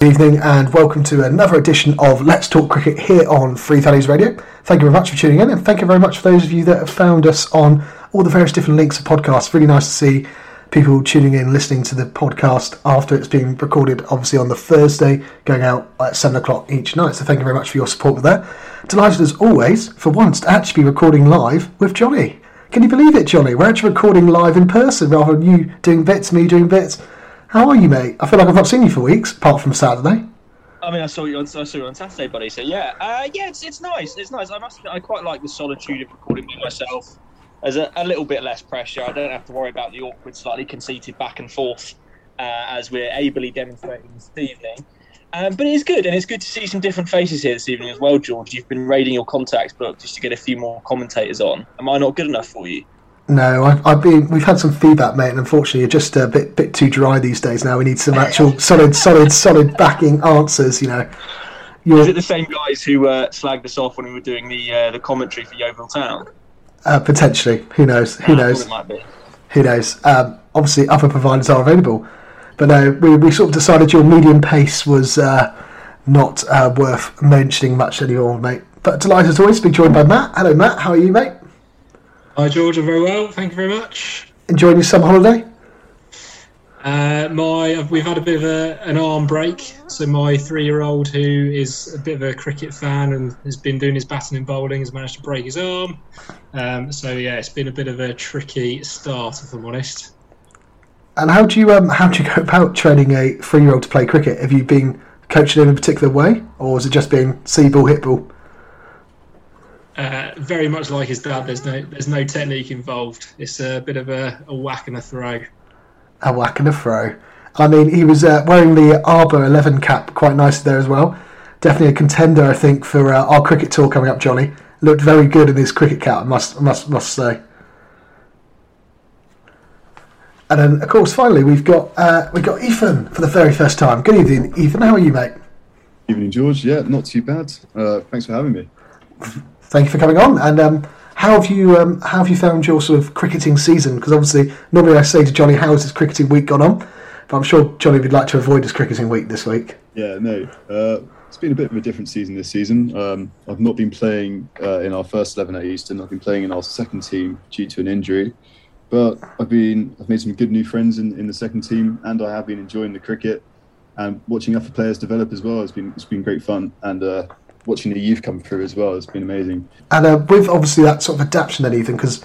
Good evening and welcome to another edition of Let's Talk Cricket here on Free Valleys Radio. Thank you very much for tuning in and thank you very much for those of you that have found us on all the various different links of podcasts. Really nice to see people tuning in, listening to the podcast after it's been recorded, obviously on the Thursday, going out at 7 o'clock each night. So thank you very much for your support with that. Delighted as always, for once, to actually be recording live with Johnny. Can you believe it, Johnny? We're actually recording live in person rather than you doing bits, me doing bits. How are you, mate? I feel like I've not seen you for weeks, apart from Saturday. I mean, I saw you on I saw you on Saturday, buddy. So yeah, uh, yeah, it's, it's nice. It's nice. I must. I quite like the solitude of recording by myself. There's a, a, little bit less pressure. I don't have to worry about the awkward, slightly conceited back and forth uh, as we're ably demonstrating this evening. Um, but it's good, and it's good to see some different faces here this evening as well, George. You've been raiding your contacts book just to get a few more commentators on. Am I not good enough for you? No, I've, I've, been. We've had some feedback, mate, and unfortunately, you're just a bit bit too dry these days. Now we need some actual solid, solid, solid backing answers. You know. You're, Is it the same guys who uh, slagged us off when we were doing the uh, the commentary for Yeovil Town? Uh, potentially. Who knows? Who knows? Who knows? Um, obviously, other providers are available, but no, we, we sort of decided your medium pace was uh, not uh, worth mentioning much anymore, mate. But delighted as always to be joined by Matt. Hello, Matt. How are you, mate? Hi, George. I'm very well. Thank you very much. Enjoying your summer holiday? Uh, my we've had a bit of a, an arm break. So my three-year-old, who is a bit of a cricket fan and has been doing his batting and bowling, has managed to break his arm. Um, so yeah, it's been a bit of a tricky start, if I'm honest. And how do you um, how do you go about training a three-year-old to play cricket? Have you been coaching him in a particular way, or has it just been see ball, hit ball? Uh, very much like his dad. There's no there's no technique involved. It's a bit of a, a whack and a throw. A whack and a throw. I mean, he was uh, wearing the Arbor 11 cap quite nicely there as well. Definitely a contender, I think, for uh, our cricket tour coming up. Johnny looked very good in his cricket cap. I must must must say. And then, of course, finally we've got uh, we've got Ethan for the very first time. Good evening, Ethan. How are you, mate? Evening, George. Yeah, not too bad. Uh, thanks for having me thank you for coming on. And um, how have you um, how have you found your sort of cricketing season? Because obviously, normally I say to Johnny, "How has his cricketing week gone on?" But I'm sure Johnny would like to avoid his cricketing week this week. Yeah, no, uh, it's been a bit of a different season this season. Um, I've not been playing uh, in our first eleven at Easton. I've been playing in our second team due to an injury. But I've been I've made some good new friends in, in the second team, and I have been enjoying the cricket and watching other players develop as well. It's been it's been great fun, and uh, watching the youth come through as well has been amazing. And uh, with obviously that sort of adaptation, then Ethan, because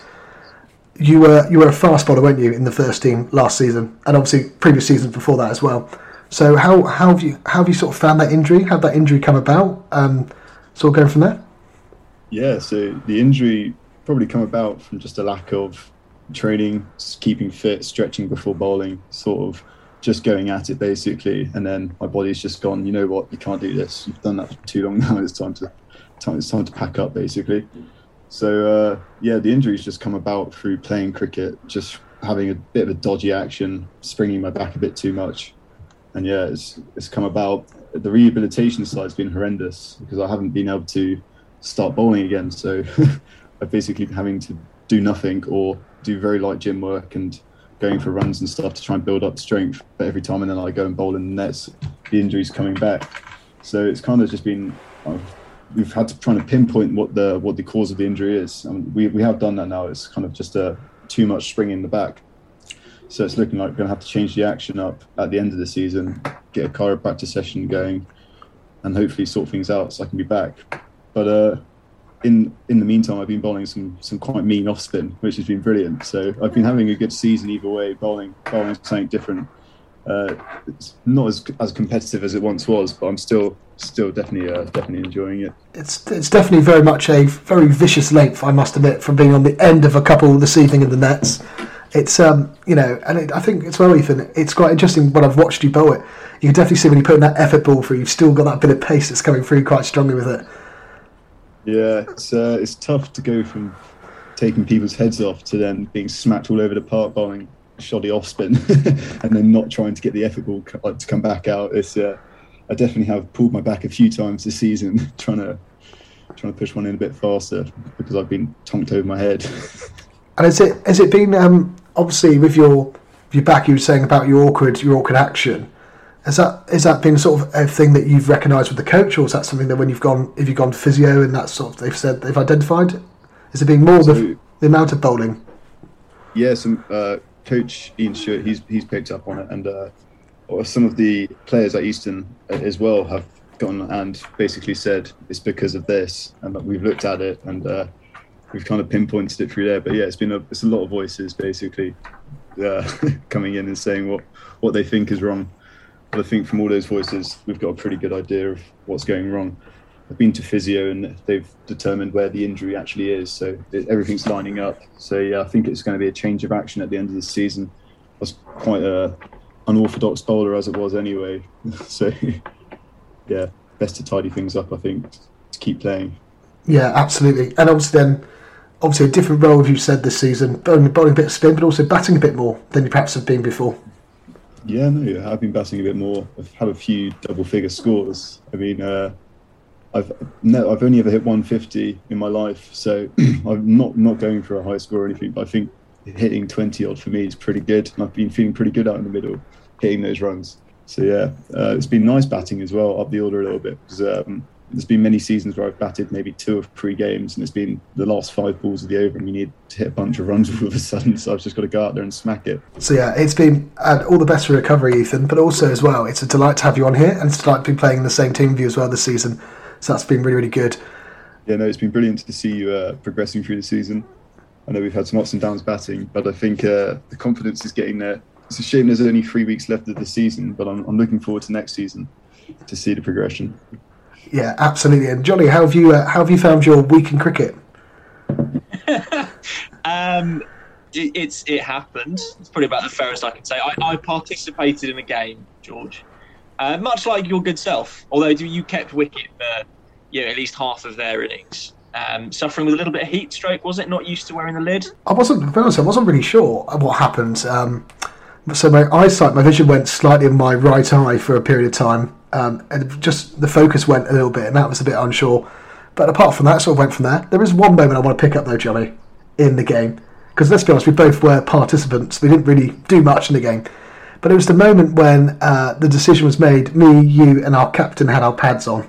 you were you were a fast bowler, weren't you, in the first team last season, and obviously previous seasons before that as well. So how how have you how have you sort of found that injury? How that injury come about? Um, sort of going from there. Yeah, so the injury probably come about from just a lack of training, keeping fit, stretching before bowling, sort of just going at it basically, and then my body's just gone. You know what? You can't do this. You've done that for too long now. It's time to time. It's time to pack up basically. So uh, yeah, the injuries just come about through playing cricket, just having a bit of a dodgy action, springing my back a bit too much, and yeah, it's it's come about. The rehabilitation side's been horrendous because I haven't been able to start bowling again. So I've basically been having to do nothing or do very light gym work and going for runs and stuff to try and build up strength. But every time and then I go and bowl in the nets, the injury's coming back. So it's kind of just been uh, we've had to try to pinpoint what the what the cause of the injury is. Mean, we we have done that now. It's kind of just a too much spring in the back. So it's looking like we're going to have to change the action up at the end of the season, get a chiropractor session going, and hopefully sort things out so I can be back. But uh, in in the meantime, I've been bowling some some quite mean off spin, which has been brilliant. So I've been having a good season either way, bowling bowling something different. Uh, it's not as as competitive as it once was, but I'm still still definitely uh, definitely enjoying it. It's it's definitely very much a very vicious length, I must admit, from being on the end of a couple this evening in the nets. It's um you know, and it, I think it's well, Ethan. It's quite interesting when I've watched you bowl it. You can definitely see when you're putting that effort ball through, you've still got that bit of pace that's coming through quite strongly with it. Yeah, it's uh, it's tough to go from taking people's heads off to then being smacked all over the park bowling shoddy off spin, and then not trying to get the effort ball to come back out. It's uh, I definitely have pulled my back a few times this season trying to trying to push one in a bit faster because I've been tonked over my head. and has it has it been um, obviously with your your back? You were saying about your awkward your awkward action. Has that is that been sort of a thing that you've recognised with the coach, or is that something that when you've gone, if you've gone physio and that sort of they've said they've identified? Is it being more So- the, the amount of bowling? Yeah, some uh, coach Ian Stewart, he's he's picked up on it, and uh, or some of the players at Easton as well have gone and basically said it's because of this, and that we've looked at it and uh, we've kind of pinpointed it through there. But yeah, it's been a it's a lot of voices basically uh, coming in and saying what what they think is wrong. But I think from all those voices, we've got a pretty good idea of what's going wrong. I've been to physio and they've determined where the injury actually is, so it, everything's lining up. So yeah, I think it's going to be a change of action at the end of the season. I was quite a unorthodox bowler as it was anyway, so yeah, best to tidy things up. I think to keep playing. Yeah, absolutely. And obviously, then obviously a different role, as you said this season, bowling, bowling a bit of spin, but also batting a bit more than you perhaps have been before. Yeah, no, I've been batting a bit more. I've had a few double-figure scores. I mean, uh, I've no, I've only ever hit 150 in my life, so I'm not not going for a high score or anything. But I think hitting 20 odd for me is pretty good, and I've been feeling pretty good out in the middle, hitting those runs. So yeah, uh, it's been nice batting as well, up the order a little bit. Because, um, there's been many seasons where I've batted maybe two or three games, and it's been the last five balls of the over, and you need to hit a bunch of runs all of a sudden. So I've just got to go out there and smack it. So yeah, it's been uh, all the best for recovery, Ethan. But also as well, it's a delight to have you on here, and it's a delight to be playing in the same team with you as well this season. So that's been really, really good. Yeah, no, it's been brilliant to see you uh, progressing through the season. I know we've had some ups and downs batting, but I think uh, the confidence is getting there. It's a shame there's only three weeks left of the season, but I'm, I'm looking forward to next season to see the progression. Yeah, absolutely. And Johnny, how have you uh, how have you found your week in cricket? Um, it, it's it happened. It's probably about the fairest I can say. I, I participated in a game, George, uh, much like your good self. Although you kept wicket for you know, at least half of their innings. Um, suffering with a little bit of heat stroke, was it? Not used to wearing the lid. I wasn't, to be honest, I wasn't really sure what happened. Um, so my eyesight, my vision went slightly in my right eye for a period of time, um, and just the focus went a little bit, and that was a bit unsure. But apart from that, sort of went from there. There is one moment I want to pick up though, Johnny, in the game, because let's be honest, we both were participants. We didn't really do much in the game, but it was the moment when uh, the decision was made. Me, you, and our captain had our pads on,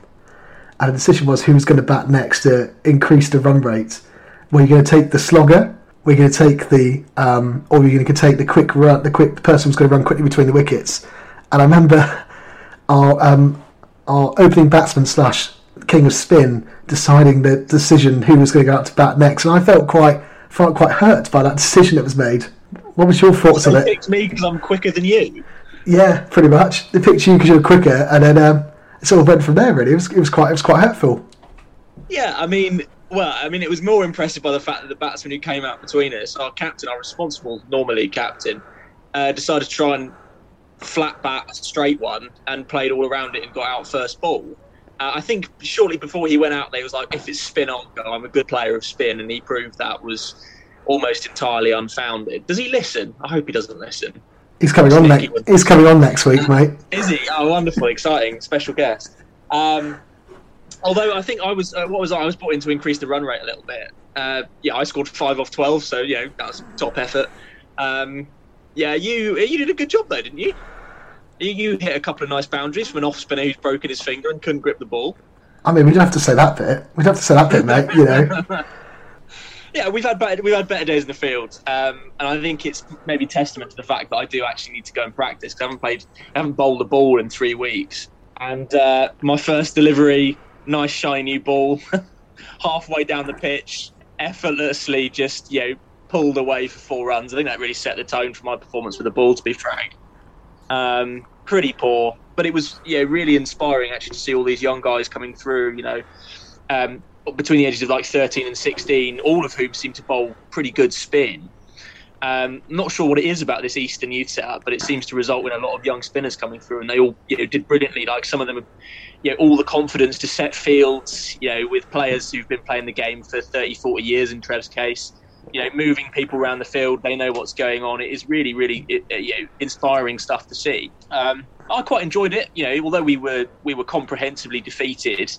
and the decision was who was going to bat next to increase the run rate. Were you going to take the slogger? Were going to take the, um, or were you going to take the quick run? The quick the person was going to run quickly between the wickets. And I remember our um, our opening batsman slash king of spin deciding the decision who was going to go out to bat next, and I felt quite felt quite hurt by that decision that was made. What was your thoughts on They it? picked me because I'm quicker than you. Yeah, pretty much. They picked you because you're quicker, and then um, it sort of went from there. Really, it was it was quite it was quite hurtful. Yeah, I mean, well, I mean, it was more impressive by the fact that the batsman who came out between us, our captain, our responsible, normally captain, uh, decided to try and flat bat straight one and played all around it and got out first ball. Uh, I think shortly before he went out, there was like, if it's spin, I'll go. I'm a good player of spin, and he proved that was almost entirely unfounded. Does he listen? I hope he doesn't listen. He's coming on next. He's coming on next week, mate. Is he? Oh, wonderful, exciting, special guest. Um, although I think I was, uh, what was I? I was brought in to increase the run rate a little bit. Uh, yeah, I scored five off twelve, so you know that was top effort. Um, yeah, you you did a good job though, didn't you? You, you hit a couple of nice boundaries from an off spinner who's broken his finger and couldn't grip the ball. I mean, we'd have to say that bit. We'd have to say that bit, mate. You know. Yeah, we've had better we've had better days in the field, um, and I think it's maybe testament to the fact that I do actually need to go and practice. 'cause I haven't played, I haven't bowled a ball in three weeks, and uh, my first delivery, nice shiny ball, halfway down the pitch, effortlessly just you know pulled away for four runs. I think that really set the tone for my performance with the ball. To be frank, um, pretty poor, but it was yeah really inspiring actually to see all these young guys coming through. You know. Um, between the ages of like 13 and 16, all of whom seem to bowl pretty good spin. Um, not sure what it is about this Easton youth setup, but it seems to result in a lot of young spinners coming through, and they all you know, did brilliantly. Like some of them, you know, all the confidence to set fields, you know, with players who've been playing the game for 30, 40 years. In Trev's case, you know, moving people around the field, they know what's going on. It is really, really, you know, inspiring stuff to see. Um, I quite enjoyed it. You know, although we were we were comprehensively defeated.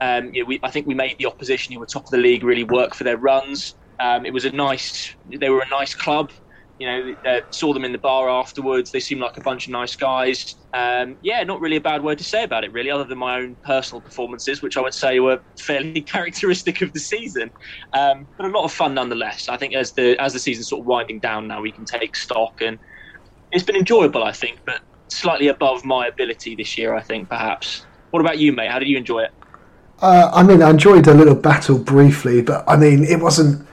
Um, you know, we, I think we made the opposition who were top of the league really work for their runs. Um, it was a nice, they were a nice club. You know, uh, saw them in the bar afterwards. They seemed like a bunch of nice guys. Um, yeah, not really a bad word to say about it, really, other than my own personal performances, which I would say were fairly characteristic of the season. Um, but a lot of fun nonetheless. I think as the as the season's sort of winding down now, we can take stock, and it's been enjoyable. I think, but slightly above my ability this year. I think perhaps. What about you, mate? How did you enjoy it? Uh, I mean, I enjoyed a little battle briefly, but I mean, it wasn't.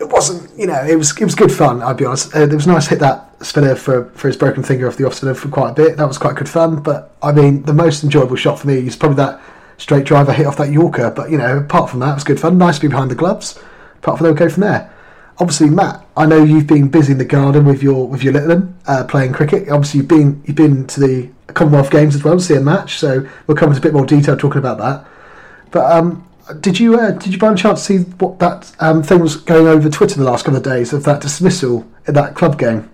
It wasn't. You know, it was. It was good fun. I'll be honest. Uh, it was nice to hit that spinner for for his broken finger off the off spinner for quite a bit. That was quite good fun. But I mean, the most enjoyable shot for me is probably that straight driver hit off that Yorker. But you know, apart from that, it was good fun. Nice to be behind the gloves. Apart from that, we'll go from there. Obviously, Matt, I know you've been busy in the garden with your with your little one uh, playing cricket. Obviously, you've been you've been to the Commonwealth Games as well to see a match. So we'll come into a bit more detail talking about that. But um, did you uh, did you by any chance to see what that um, thing was going over Twitter the last couple of days of that dismissal in that club game?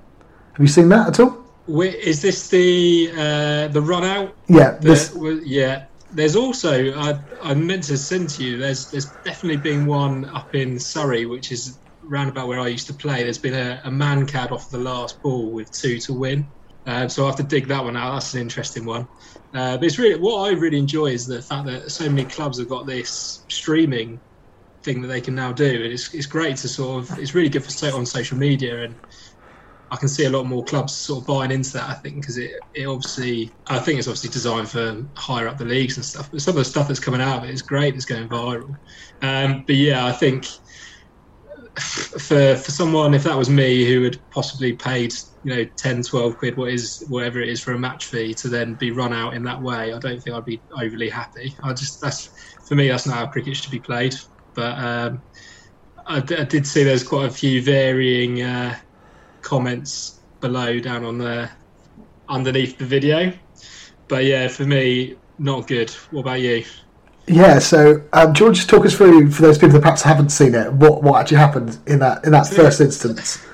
Have you seen that at all? Wait, is this the uh, the run out? Yeah, that this yeah. There's also I, I meant to send to you. There's there's definitely been one up in Surrey, which is round about where I used to play. There's been a, a Mankad off the last ball with two to win. Uh, so I have to dig that one out. That's an interesting one. Uh, but it's really what I really enjoy is the fact that so many clubs have got this streaming thing that they can now do, and it's it's great to sort of it's really good for so- on social media and. I can see a lot more clubs sort of buying into that. I think because it, it obviously, I think it's obviously designed for higher up the leagues and stuff. But some of the stuff that's coming out of it is great. It's going viral. Um, but yeah, I think for for someone, if that was me, who had possibly paid you know 10, 12 quid, what is whatever it is for a match fee, to then be run out in that way, I don't think I'd be overly happy. I just that's for me, that's not how cricket should be played. But um, I, did see there's quite a few varying. Uh, comments below down on the underneath the video. But yeah, for me, not good. What about you? Yeah. So um, do you want to just talk us through for those people that perhaps haven't seen it what what actually happened in that in that first instance?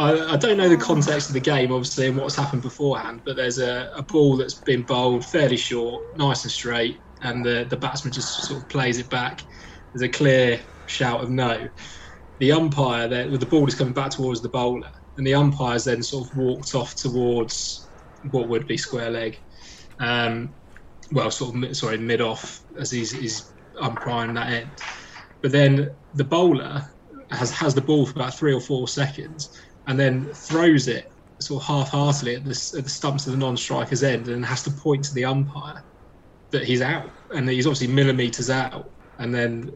I, I don't know the context of the game, obviously, and what's happened beforehand, but there's a, a ball that's been bowled fairly short, nice and straight, and the, the batsman just sort of plays it back. There's a clear shout of no. The umpire, there, the ball is coming back towards the bowler, and the umpire's then sort of walked off towards what would be square leg. Um, well, sort of, sorry, mid off as he's, he's umpiring that end. But then the bowler has, has the ball for about three or four seconds and then throws it sort of half-heartedly at the, at the stumps of the non-striker's end and has to point to the umpire that he's out. And he's obviously millimeters out. And then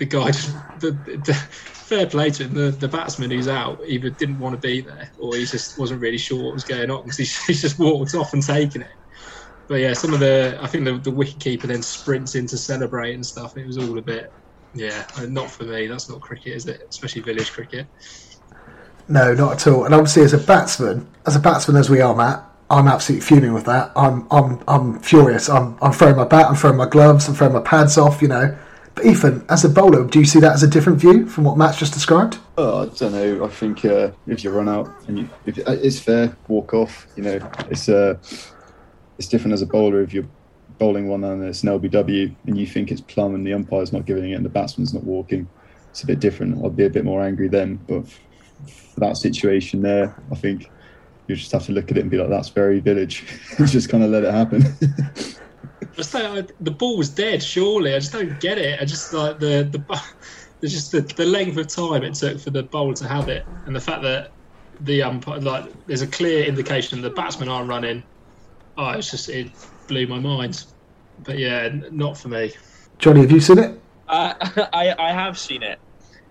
the guy the, the fair play to him the, the batsman who's out either didn't want to be there or he just wasn't really sure what was going on because he's, he's just walked off and taken it but yeah some of the I think the, the wicket keeper then sprints in to celebrate and stuff it was all a bit yeah not for me that's not cricket is it especially village cricket No, not at all. And obviously, as a batsman, as a batsman as we are, Matt, I'm absolutely fuming with that. I'm I'm I'm furious. I'm I'm throwing my bat. I'm throwing my gloves. I'm throwing my pads off. You know. But Ethan, as a bowler, do you see that as a different view from what Matt's just described? Oh, I don't know. I think uh, if you run out and you, if uh, it's fair, walk off. You know, it's uh, it's different as a bowler if you're bowling one and it's an LBW and you think it's plumb and the umpire's not giving it and the batsman's not walking. It's a bit different. I'd be a bit more angry then. But for that situation there, I think you just have to look at it and be like, "That's very village." just kind of let it happen. I the ball was dead. Surely, I just don't get it. I just like the the there's just the, the length of time it took for the bowler to have it, and the fact that the umpire like there's a clear indication the batsmen aren't running. Oh, it's just it blew my mind. But yeah, n- not for me. Johnny, have you seen it? Uh, I, I have seen it.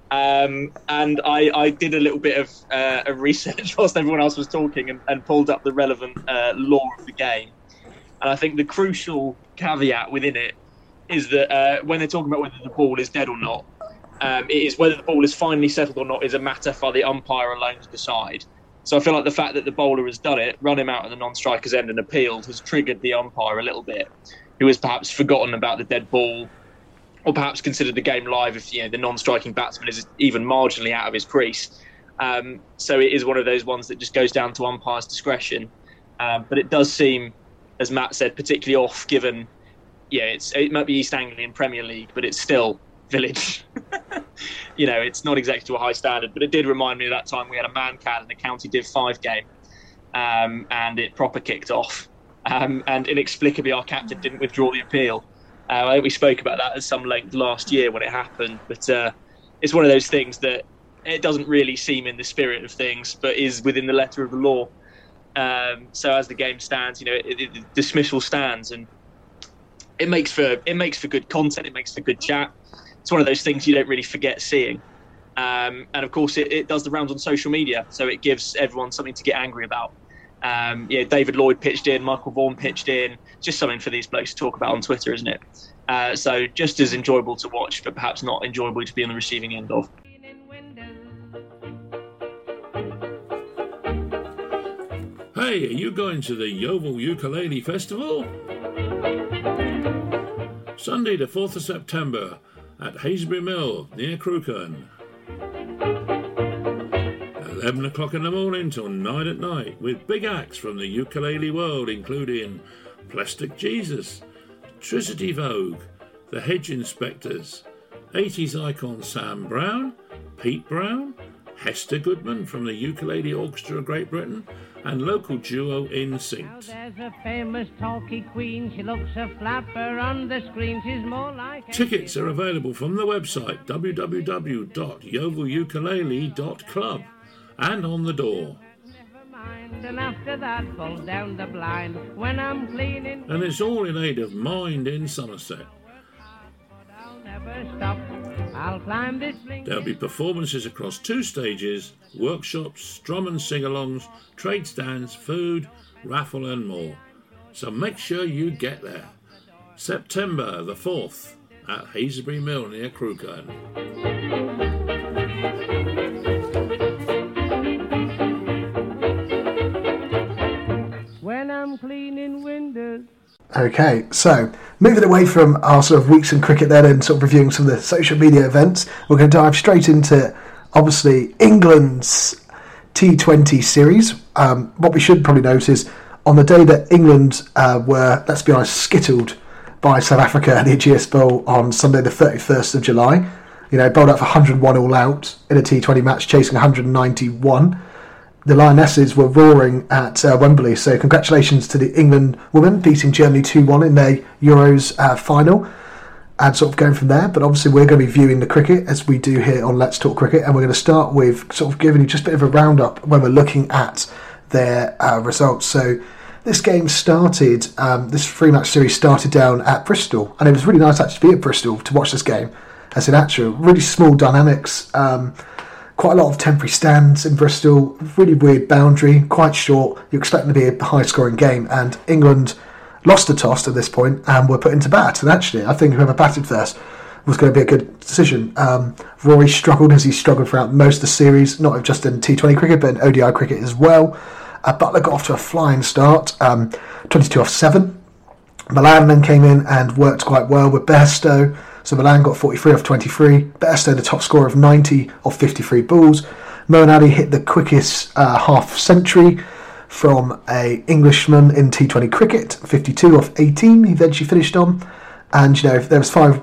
Um, and I, I did a little bit of, uh, research whilst everyone else was talking and, and pulled up the relevant uh, law of the game. And I think the crucial caveat within it is that uh, when they're talking about whether the ball is dead or not, um, it is whether the ball is finally settled or not is a matter for the umpire alone to decide. So I feel like the fact that the bowler has done it, run him out at the non-striker's end and appealed, has triggered the umpire a little bit, who has perhaps forgotten about the dead ball, or perhaps considered the game live if you know the non-striking batsman is even marginally out of his crease. Um, so it is one of those ones that just goes down to umpire's discretion. Um, but it does seem, as Matt said, particularly off given, yeah, it might be East Anglian Premier League, but it's still Village. you know, it's not exactly to a high standard, but it did remind me of that time we had a Mankad in a county Div 5 game um, and it proper kicked off. Um, and inexplicably, our captain didn't withdraw the appeal. Uh, I think we spoke about that at some length last year when it happened, but uh, it's one of those things that it doesn't really seem in the spirit of things, but is within the letter of the law. Um, so as the game stands, you know, it, it, dismissal stands, and it makes for it makes for good content. It makes for good chat. It's one of those things you don't really forget seeing. Um, and of course, it, it, does the rounds on social media, so it gives everyone something to get angry about. Um, yeah, David Lloyd pitched in, Michael Vaughan pitched in. Just something for these blokes to talk about on Twitter, isn't it? Uh, so just as enjoyable to watch, but perhaps not enjoyable to be on the receiving end of. Hey, are you going to the Yeovil Ukulele Festival? Sunday, the 4th of September at Haselbury Mill near Crewkerne. 11 o'clock in the morning till 9 at night with big acts from the ukulele world, including Plastic Jesus, Tricity Vogue, The Hedge Inspectors, 80s icon Sam Brown, Pete Brown, Hester Goodman from the Ukulele Orchestra of Great Britain, and local duo InSync. There's a famous talky queen. She looks a flapper on the screen. She's more like. Tickets are available from the website www.yeovilukulele.club and on the door. And after that, pull down the blind when I'm cleaning. And it's all in aid of Mind in Somerset. There'll be performances across two stages, workshops, drum and sing alongs, trade stands, food, raffle, and more. So make sure you get there. September the 4th at Haselbury Mill near Crewkerne. When I'm cleaning windows. Okay, so moving away from our sort of weeks in cricket then and sort of reviewing some of the social media events, we're going to dive straight into obviously England's T20 series. Um, what we should probably note is on the day that England uh, were, let's be honest, skittled by South Africa at the Ageas Bowl on Sunday the 31st of July, you know, bowled up for 101 all out in a T20 match, chasing 191 the Lionesses were roaring at uh, Wembley. So congratulations to the England women beating Germany 2-1 in their Euros uh, final and sort of going from there. But obviously we're going to be viewing the cricket as we do here on Let's Talk Cricket and we're going to start with sort of giving you just a bit of a roundup when we're looking at their uh, results. So this game started, um, this three match series started down at Bristol and it was really nice actually to be at Bristol to watch this game as an actual really small dynamics. Um, quite a lot of temporary stands in Bristol, really weird boundary, quite short. You expect it to be a high scoring game, and England lost the toss at this point and were put into bat. And actually, I think whoever batted first was going to be a good decision. Um, Roy struggled as he struggled throughout most of the series, not just in T20 cricket, but in ODI cricket as well. Uh, Buttler got off to a flying start, um, 22 off 7. Malan then came in and worked quite well with Bairstow so Malan got 43 off 23. Bairstow, the top scorer of 90 off 53 balls. Moeen Ali hit the quickest uh, half century from a Englishman in T20 cricket, 52 off 18. He eventually finished on, and you know there was five,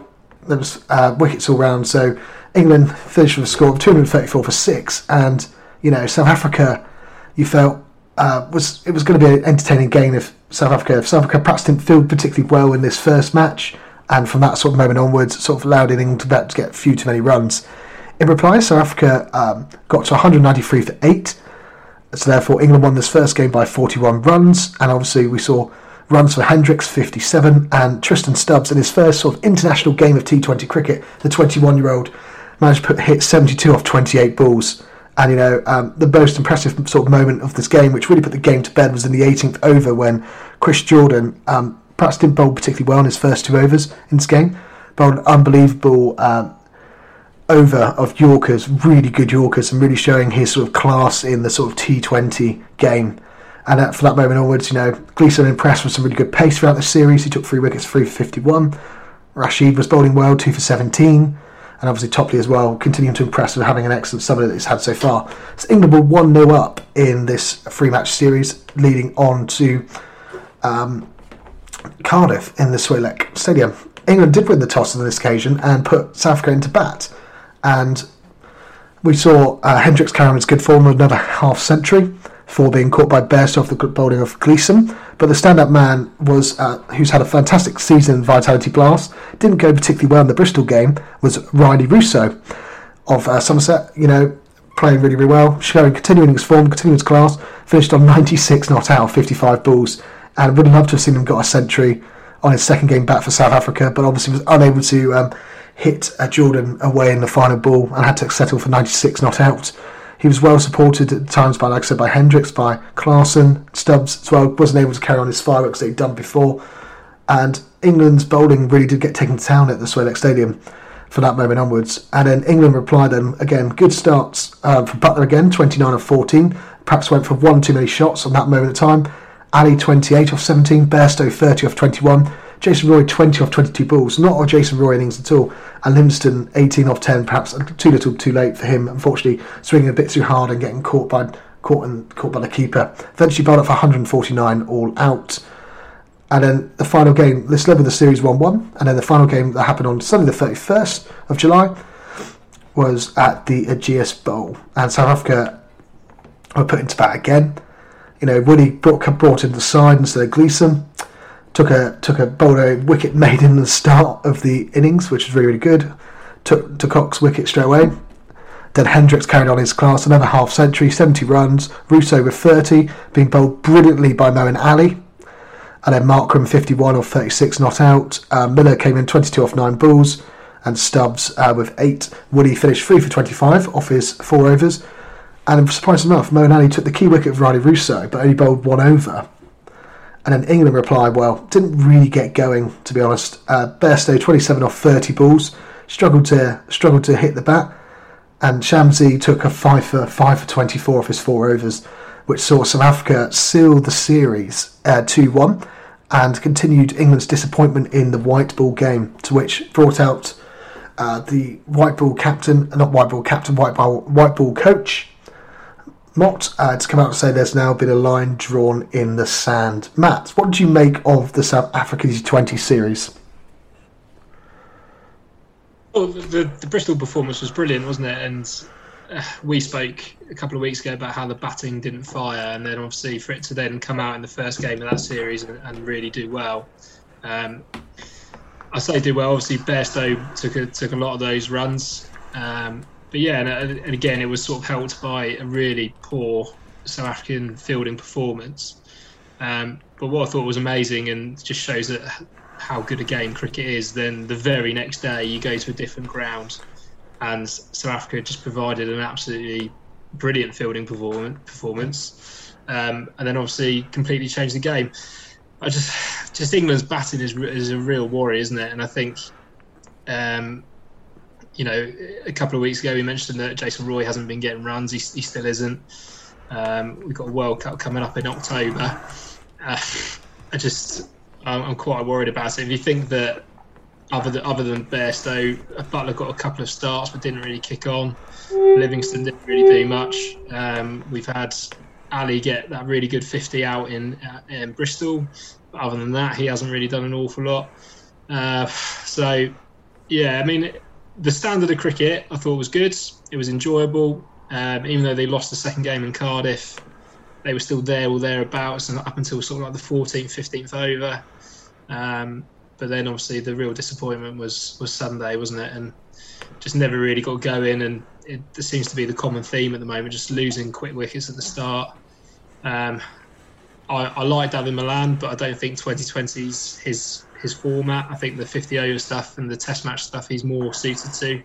there was uh, wickets all round. So England finished with a score of 234 for six, and you know South Africa, you felt uh, was it was going to be an entertaining game if South Africa, if South Africa perhaps didn't field particularly well in this first match and from that sort of moment onwards, sort of allowed England to, get few too many runs. In reply, South Africa um, got to 193 for 8, so therefore England won this first game by 41 runs, and obviously we saw runs for Hendricks 57 and Tristan Stubbs in his first sort of international game of T20 cricket, the 21 year old managed to put, hit 72 off 28 balls. And you know um, the most impressive sort of moment of this game, which really put the game to bed, was in the 18th over when Chris Jordan um, perhaps didn't bowl particularly well in his first two overs in this game. Bowled an unbelievable um, over of Yorkers, really good Yorkers, and really showing his sort of class in the sort of T20 game. And for that moment onwards, you know, Gleeson impressed with some really good pace throughout the series. He took three wickets, three for 51. Rashid was bowling well, two for 17. And obviously Topley as well, continuing to impress with having an excellent summer that he's had so far. So England were 1 0 up in this three match series, leading on to um, Cardiff in the SWALEC Stadium. England did win the toss on this occasion and put South Africa into bat. And we saw uh, Hendricks carry on his good form with another half century before being caught by Bairstow off the bowling of Gleeson. But the stand-up man was uh, who's had a fantastic season in Vitality Blast. Didn't go particularly well in the Bristol game. Was Rilee Rossouw of uh, Somerset. You know, playing really, really well, showing continuing his form, continuing his class. Finished on 96 not out, 55 balls, and would love to have seen him got a century on his second game back for South Africa, but obviously was unable to um, hit uh, Jordan away in the final ball and had to settle for 96 not out. He was well supported at times by, like I said, by Hendricks, by Klaasen, Stubbs as well. Wasn't able to carry on his fireworks that he'd done before. And England's bowling really did get taken to town at the SWALEC Stadium from that moment onwards. And then England replied then again, good starts uh, for Buttler again, 29 of 14. Perhaps went for one too many shots on that moment of time. Ali 28 off 17, Bairstow 30 off 21. Jason Roy 20 off 22 balls, not a Jason Roy innings at all. And Livingstone 18 off 10, perhaps too little, too late for him. Unfortunately, swinging a bit too hard and getting caught by caught and caught by the keeper. Eventually, bowled up for 149 all out. And then the final game, this led with the series 1 1. And then the final game that happened on Sunday, the 31st of July, was at the Ageas Bowl. And South Africa were put into bat again. You know, Woody brought, brought in the side instead of Gleeson took a took a bowled a wicket made in the start of the innings, which was really really good. Took de Kock's wicket straight away. Then Hendricks carried on his class, another half century, 70 runs. Rossouw with 30, being bowled brilliantly by Moeen Ali. And then Markram 51 off 36 not out. Uh, Miller came in 22 off 9 balls. And Stubbs uh, with 8. Woody finished 3 for 25 off his 4 overs. And surprisingly enough, Moeen Ali took the key wicket of Rilee Rossouw, but only bowled one over. And then England replied, well, didn't really get going, to be honest. Uh, Bairstow, 27 off 30 balls, struggled to struggled to hit the bat. And Shamsi took a 5 for, 5 for 24 off his four overs, which saw South Africa seal the series uh, 2 uh, 1 and continued England's disappointment in the white ball game, to which brought out uh, the white ball captain, not white ball captain, white ball, white ball coach, Mott uh, to come out and say there's now been a line drawn in the sand. Matt, what did you make of the South Africa T20 series? Well, the, the Bristol performance was brilliant, wasn't it? And uh, we spoke a couple of weeks ago about how the batting didn't fire, and then obviously for it to then come out in the first game of that series and, and really do well. Um, I say do well. Obviously, Bairstow took a, took a lot of those runs. Um, but yeah, and, and, again, it was sort of helped by a really poor South African fielding performance. Um, but what I thought was amazing and just shows that how good a game cricket is. Then the very next day, you go to a different ground, and South Africa just provided an absolutely brilliant fielding performance, um, and then obviously completely changed the game. I just, just England's batting is is a real worry, isn't it? And I think um, you know, a couple of weeks ago we mentioned that Jason Roy hasn't been getting runs. He, he still isn't. Um, we've got a World Cup coming up in October. Uh, I just, I'm, I'm, quite worried about it. If you think that other than other than Bairstow, Buttler got a couple of starts but didn't really kick on. Livingstone didn't really do much. Um, we've had Ali get that really good 50 out in, uh, in Bristol. But other than that, he hasn't really done an awful lot. Uh, so, yeah, I mean, the standard of cricket I thought was good. It was enjoyable. Um, even though they lost the second game in Cardiff, they were still there or thereabouts, and up until sort of like the 14th, 15th over. Um, but then obviously the real disappointment was was Sunday, wasn't it? And just never really got going. And it, it seems to be the common theme at the moment, just losing quick wickets at the start. Um, I, I like Dawid Malan, but I don't think 2020's his his format. I think the 50 over stuff and the test match stuff he's more suited to.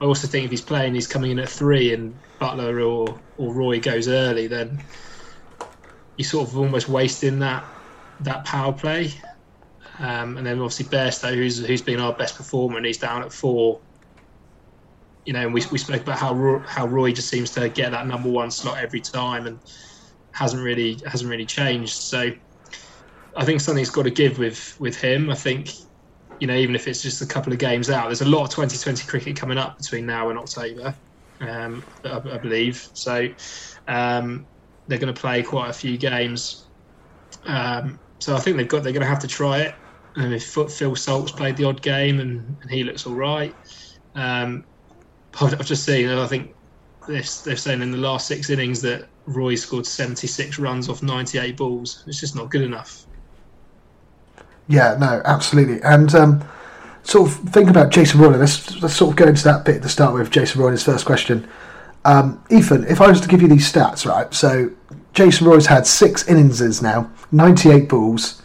I also think if he's playing, he's coming in at three, and Buttler or or Roy goes early, then you're sort of almost wasting that that power play. Um, and then obviously Bairstow, who's who's been our best performer, and he's down at four. You know, and we we spoke about how Roy, how Roy just seems to get that number one slot every time, and hasn't really hasn't really changed. So I think something's got to give with with him. I think you know even if it's just a couple of games out, there's a lot of 2020 cricket coming up between now and October, um, I, I, believe. So um, they're going to play quite a few games. Um, so I think they've got they're going to have to try it. And if Phil Salt's played the odd game and, and he looks all right, um, I've just seen. I think they're, they're saying in the last six innings that Roy scored 76 runs off 98 balls. It's just not good enough. Yeah, no, absolutely. And um, sort of think about Jason Roy. Let's, let's sort of go into that bit to start with. Jason Roy, his first question. Um, Ethan, if I was to give you these stats, right? So Jason Roy's had six innings now, 98 balls,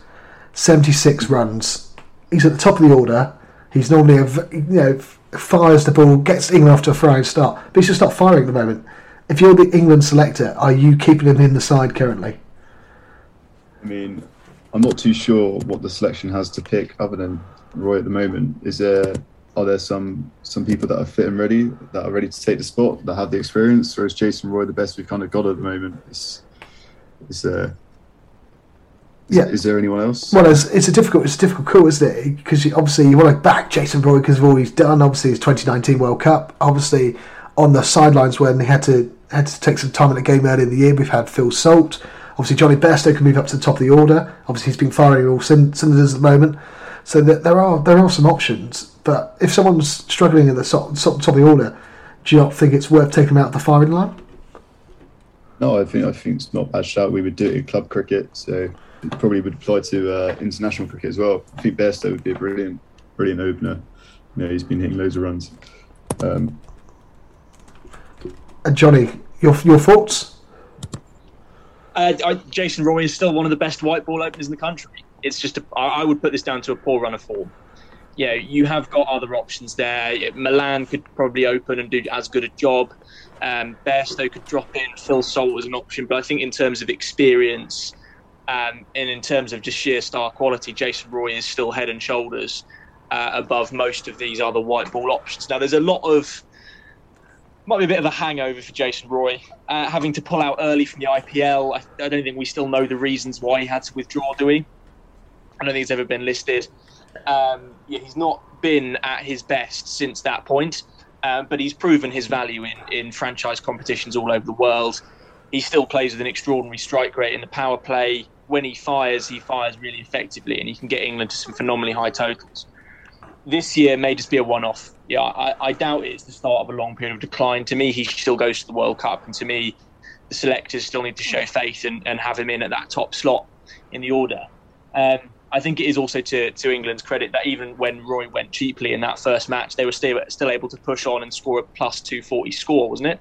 76 runs. He's at the top of the order. He's normally a, you know fires the ball, gets England off to a flying start, but he's just not firing at the moment. If you're the England selector, are you keeping him in the side currently? I mean, I'm not too sure what the selection has to pick other than Roy at the moment. Is there are there some some people that are fit and ready that are ready to take the spot that have the experience, or is Jason Roy the best we've kind of got at the moment? Is is there? Is, Yeah. is there anyone else? Well, it's, it's a difficult, it's a difficult call, isn't it? Because obviously you want to back Jason Roy because of all he's done. Obviously, his 2019 World Cup. Obviously, on the sidelines when he had to had to take some time at the game early in the year, we've had Phil Salt. Obviously, Jonny Bairstow can move up to the top of the order. Obviously, he's been firing all cylinders at the moment. So that there are there are some options. But if someone's struggling at the so- top of the order, do you not think it's worth taking them out of the firing line? No, I think I think it's not a bad shout. We would do it in club cricket, so it probably would apply to uh, international cricket as well. I think Bairstow would be a brilliant, brilliant opener. You know, he's been hitting loads of runs. Um, And Johnny, your your thoughts? Uh, I, Jason Roy is still one of the best white ball openers in the country. It's just, a, I I would put this down to a poor run of form. Yeah, you have got other options there. Malan could probably open and do as good a job. Um, Bairstow could drop in. Phil Salt was an option, but I think in terms of experience um, and in terms of just sheer star quality, Jason Roy is still head and shoulders uh, above most of these other white ball options. Now, there's a lot of might be a bit of a hangover for Jason Roy, uh, having to pull out early from the IPL. I, I don't think we still know the reasons why he had to withdraw, do we? I don't think it's ever been listed. Um, yeah, he's not been at his best since that point, um, but he's proven his value in, in franchise competitions all over the world. He still plays with an extraordinary strike rate in the power play. When he fires, he fires really effectively, and he can get England to some phenomenally high totals this year may just be a one-off. Yeah, I, I doubt it's the start of a long period of decline. To me, he still goes to the World Cup, and to me, the selectors still need to show faith and, and have him in at that top slot in the order. Um, I think it is also to, to England's credit that even when Roy went cheaply in that first match, they were still still able to push on and score a plus two forty score, wasn't it?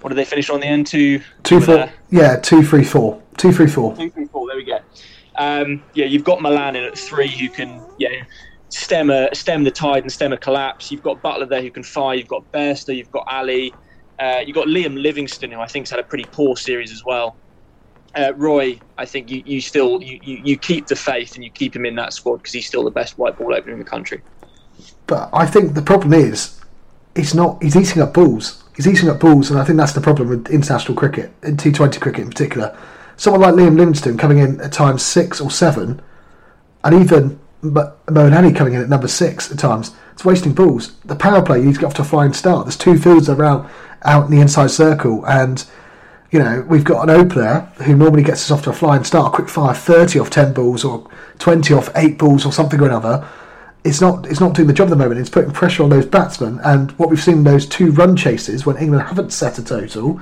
What did they finish on the end? Two, Two were four, there. yeah, two three four, two three four. Two, three, four. There we go. Um, yeah, you've got Malan in at three, who can you know, stem a stem the tide and stem a collapse. You've got Buttler there who can fire. You've got Bairstow. You've got Ali. Uh, you've got Liam Livingstone, who I think's had a pretty poor series as well. Uh, Roy, I think you, you still you, you, keep the faith and you keep him in that squad because he's still the best white ball opener in the country. But I think the problem is, it's not. He's eating up balls. He's eating up balls, and I think that's the problem with international cricket, in T20 cricket in particular. Someone like Liam Livingstone coming in at times six or seven, and even Mo Moeen Ali coming in at number six at times. It's wasting balls. The power play, you need to get off to a flying start. There's two fields around out in the inside circle, and you know we've got an opener who normally gets us off to a flying start, a quick fire, thirty off ten balls or twenty off eight balls or something or another. It's not. It's not doing the job at the moment. It's putting pressure on those batsmen, and what we've seen in those two run chases when England haven't set a total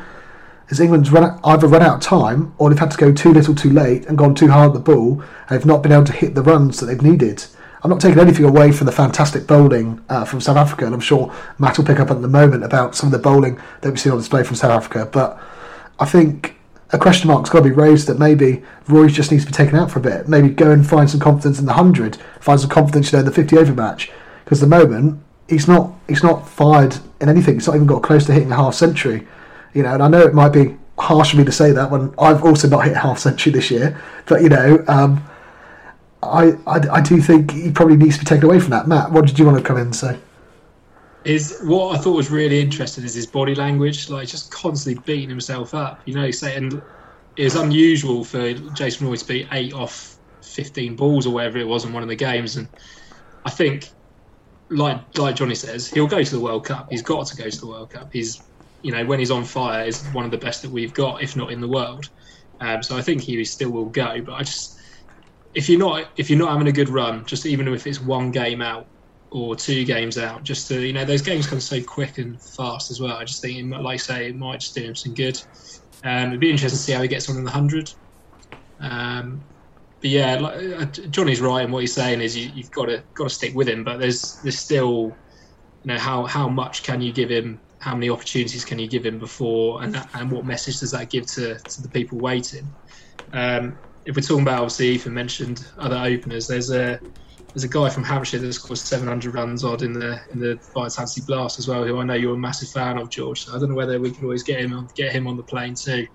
is England's run either run out of time or they've had to go too little, too late, and gone too hard at the ball, and they've not been able to hit the runs that they've needed. I'm not taking anything away from the fantastic bowling uh, from South Africa, and I'm sure Matt will pick up at the moment about some of the bowling that we've seen on display from South Africa. But I think a question mark's got to be raised that maybe Roy just needs to be taken out for a bit. Maybe go and find some confidence in the hundred, find some confidence, you know, in the 50 over match. Because at the moment he's not he's not fired in anything. He's not even got close to hitting a half century. You know, and I know it might be harsh for me to say that when I've also not hit half century this year, but you know, um, I, I I do think he probably needs to be taken away from that. Matt, what did you want to come in and say? is what I thought was really interesting is his body language, like just constantly beating himself up. You know, saying it was unusual for Jason Roy to be eight off fifteen balls or whatever it was in one of the games, and I think, like like Johnny says, he'll go to the World Cup. He's got to go to the World Cup. He's you know when he's on fire, is one of the best that we've got, if not in the world. Um, so I think he still will go. But I just if you're not if you're not having a good run, just even if it's one game out, or two games out, just to you know those games come so quick and fast as well. I just think, like I say, it might just do him some good. Um, it'd be interesting to see how he gets on in the hundred. Um, but yeah, like, uh, Johnny's right in what he's saying is you, have got to got to stick with him. But there's there's still, you know, how how much can you give him? How many opportunities can you give him before? And that, and what message does that give to, to the people waiting? Um, if we're talking about obviously Ethan mentioned other openers, there's a there's a guy from Hampshire that's scored 700 runs odd in the in the Vitality Blast as well, who I know you're a massive fan of, George. So I don't know whether we can always get him on, get him on the plane too.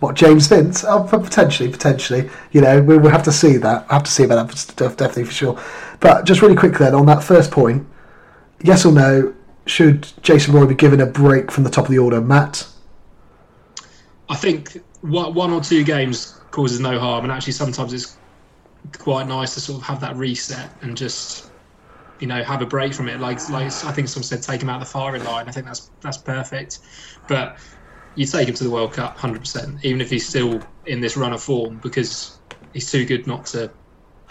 What James Vince? Oh, potentially, potentially. You know, we will have to see that. I have to see about that definitely for sure. But just really quick then on that first point, yes or no? Should Jason Roy be given a break from the top of the order, Matt? I think one or two games causes no harm, and actually sometimes it's quite nice to sort of have that reset and just you know have a break from it. Like like I think someone said, take him out of the firing line. I think that's that's perfect. But you take him to the World Cup, hundred percent, even if he's still in this run of form, because he's too good not to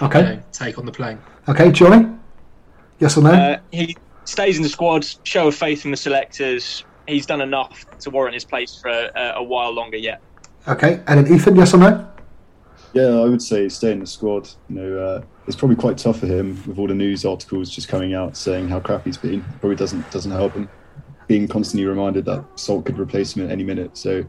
okay you know, take on the plane. Okay, Johnny. Yes or no? Uh, he stays in the squad. Show of faith in the selectors. He's done enough to warrant his place for a, a while longer yet. Okay, and then Ethan, yes or no? Yeah, I would say stay in the squad. You know, uh, it's probably quite tough for him with all the news articles just coming out saying how crap he's been. Probably doesn't doesn't help him. Being constantly reminded that Salt could replace him at any minute. So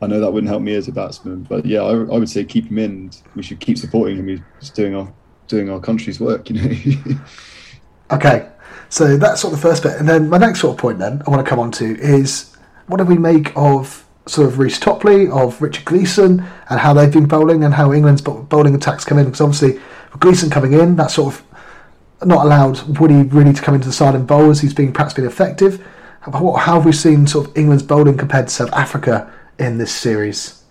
I know that wouldn't help me as a batsman. But yeah, I, I would say keep him in. And we should keep supporting him. He's doing our doing our country's work. You know. okay, so that's sort of the first bit, and then my next sort of point then I want to come on to is what do we make of sort of Reece Topley, of Richard Gleeson, and how they've been bowling and how England's bowling attacks come in. Because obviously, with Gleeson coming in, that sort of not allowed Woody really to come into the side and bowl as he's been perhaps been effective. How, how have we seen sort of England's bowling compared to South Africa in this series?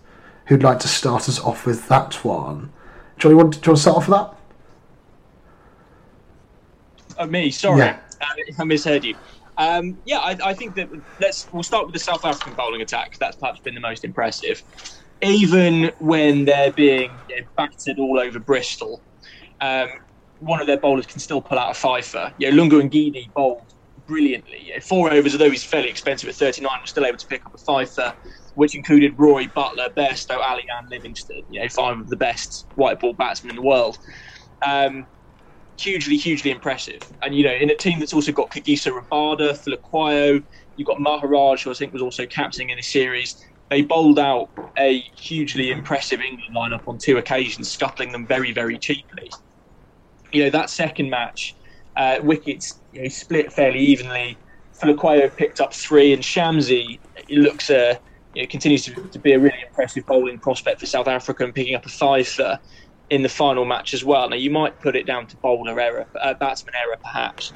Who'd like to start us off with that one? Johnny, want, do you want to start off with that? Uh, me, sorry, yeah. I misheard you. Um, yeah, I, I, think that let's we'll start with the South African bowling attack. That's perhaps been the most impressive. Even when they're being you know, battered all over Bristol, um, one of their bowlers can still pull out a fifer. You know, and Ngidi bowled brilliantly. You know, four overs, although he's fairly expensive at 39, was still able to pick up a fifer, which included Roy, Buttler, Bairstow, Ali, and Livingstone. You know, five of the best white ball batsmen in the world. Um, hugely, hugely impressive. And you know, in a team that's also got Kagiso Rabada, Phehlukwayo, you've got Maharaj, who I think was also captaining in the series. They bowled out a hugely impressive England lineup on two occasions, scuttling them very, very cheaply. You know, that second match, uh, wickets you know, split fairly evenly. Phehlukwayo picked up three, and Shamsi looks uh, you know, continues to, to, be a really impressive bowling prospect for South Africa and picking up a five for in the final match as well. Now, you might put it down to bowler error, uh, batsman error, perhaps,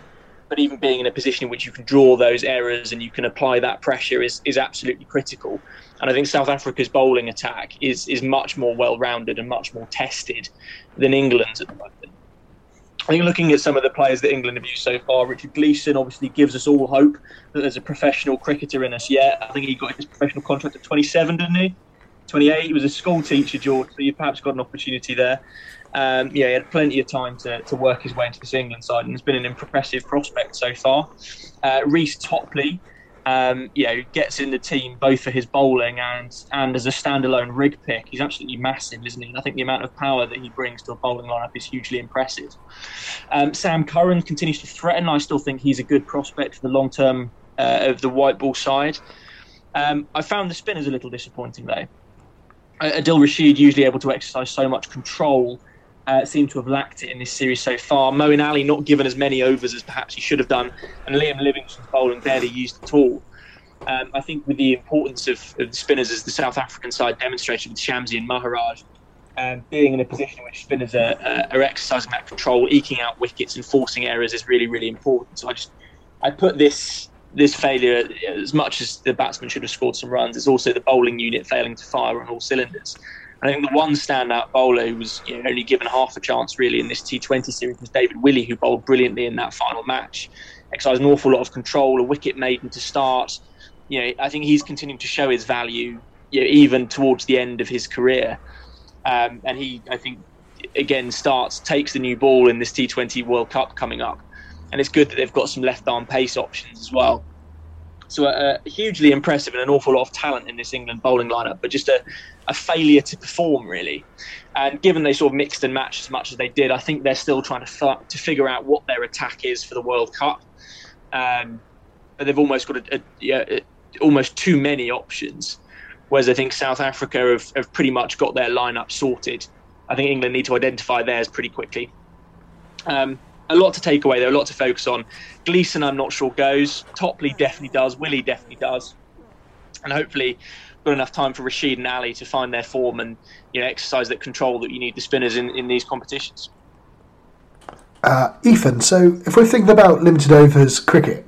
but even being in a position in which you can draw those errors and you can apply that pressure is, is absolutely critical. And I think South Africa's bowling attack is is much more well rounded and much more tested than England's at the moment. I think looking at some of the players that England have used so far, Richard Gleeson obviously gives us all hope that there's a professional cricketer in us yet. I think he got his professional contract at 27, didn't he? 28. He was a school teacher, George, so you perhaps got an opportunity there. Um, yeah, he had plenty of time to, to work his way into this England side, and has been an impressive prospect so far. Uh, Reece Topley, um, you know, gets in the team both for his bowling and and as a standalone rig pick. He's absolutely massive, isn't he? And I think the amount of power that he brings to a bowling lineup is hugely impressive. Um, Sam Curran continues to threaten. I still think he's a good prospect for the long term uh, of the white ball side. Um, I found the spinners a little disappointing though. Adil Rashid, usually able to exercise so much control, uh, seemed to have lacked it in this series so far. Moeen Ali not given as many overs as perhaps he should have done, and Liam Livingstone's bowling barely used at all. Um, I think with the importance of, of, the spinners as the South African side demonstrated with Shamsi and Maharaj, um, being in a position in which spinners are, uh, are exercising that control, eking out wickets and forcing errors is really, really important. So I just I put this this failure, as much as the batsman should have scored some runs, it's also the bowling unit failing to fire on all cylinders. I think the one standout bowler who was you know, only given half a chance really in this T20 series was David Willey, who bowled brilliantly in that final match. Exercised an awful lot of control, a wicket maiden to start. You know, I think he's continuing to show his value, you know, even towards the end of his career. Um, and he, I think, again starts takes the new ball in this T20 World Cup coming up, and it's good that they've got some left arm pace options as well. So uh, hugely impressive and an awful lot of talent in this England bowling lineup, but just a, a failure to perform really. And given they sort of mixed and matched as much as they did, I think they're still trying to f- to figure out what their attack is for the World Cup. Um, but they've almost got a, a, yeah, almost too many options. Whereas I think South Africa have, have pretty much got their lineup sorted. I think England need to identify theirs pretty quickly. Um, a lot to take away there, a lot to focus on. Gleeson, I'm not sure goes. Topley definitely does. Willey definitely does. And hopefully, got enough time for Rashid and Ali to find their form and you know exercise that control that you need the spinners in, in these competitions. Uh, Ethan, so if we're thinking about limited overs cricket,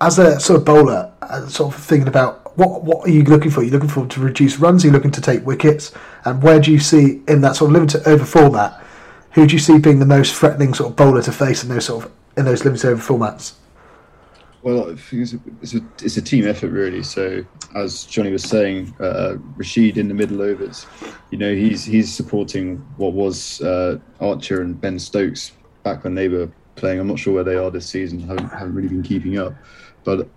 as a sort of bowler, uh, sort of thinking about what what are you looking for? Are you looking for to reduce runs? Are you looking to take wickets? And where do you see in that sort of limited over format? Who do you see being the most threatening sort of bowler to face in those sort of in those limited over formats? Well, it's a, it's a, it's a team effort really. So as Johnny was saying, uh, Rashid in the middle overs, you know, he's he's supporting what was uh, Archer and Ben Stokes back when they were playing. I'm not sure where they are this season. haven't haven't really been keeping up, but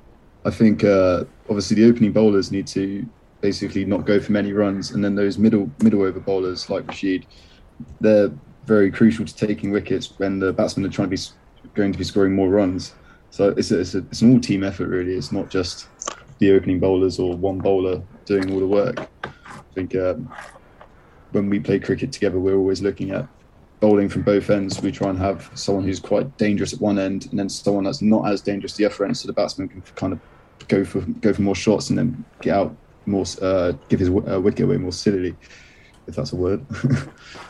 I think uh, obviously the opening bowlers need to basically not go for many runs, and then those middle middle over bowlers like Rashid, they're very crucial to taking wickets when the batsmen are trying to be going to be scoring more runs. So it's a, it's, a, it's an all team effort really. It's not just the opening bowlers or one bowler doing all the work. I think um, when we play cricket together, we're always looking at bowling from both ends. We try and have someone who's quite dangerous at one end, and then someone that's not as dangerous at the other end, so the batsman can kind of go for go for more shots and then get out more, uh, give his uh, wicket away more silly, if that's a word.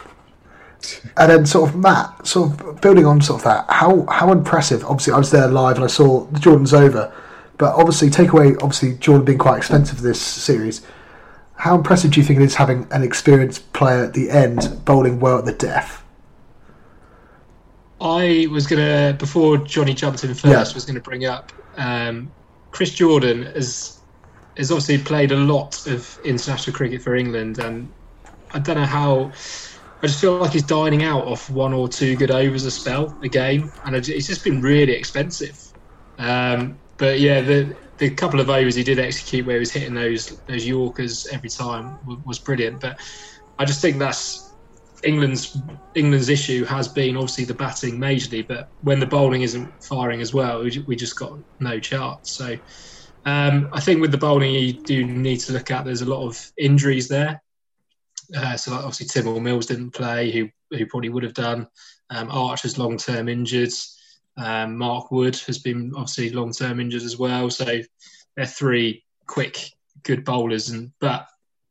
and then sort of Matt, sort of building on sort of that, how how impressive. Obviously, I was there live and I saw the Jordan's over, but obviously take away obviously Jordan being quite expensive for this series. How impressive do you think it is having an experienced player at the end bowling well at the death? I was gonna before Johnny jumped in first. Yeah. Was gonna bring up um, Chris Jordan has has obviously played a lot of international cricket for England, and I don't know how. I just feel like he's dining out off one or two good overs a spell a game, and it's just been really expensive. Um, but yeah, the the couple of overs he did execute where he was hitting those those Yorkers every time was, brilliant. But I just think that's England's England's issue has been obviously the batting majorly, but when the bowling isn't firing as well, we just got no chance. So um, I think with the bowling, you do need to look at. There's a lot of injuries there. Uh, so obviously Tymal Mills didn't play, who who probably would have done. Um, Archer's long term injured. Um, Mark Wood has been obviously long term injured as well. So they're three quick, good bowlers, and but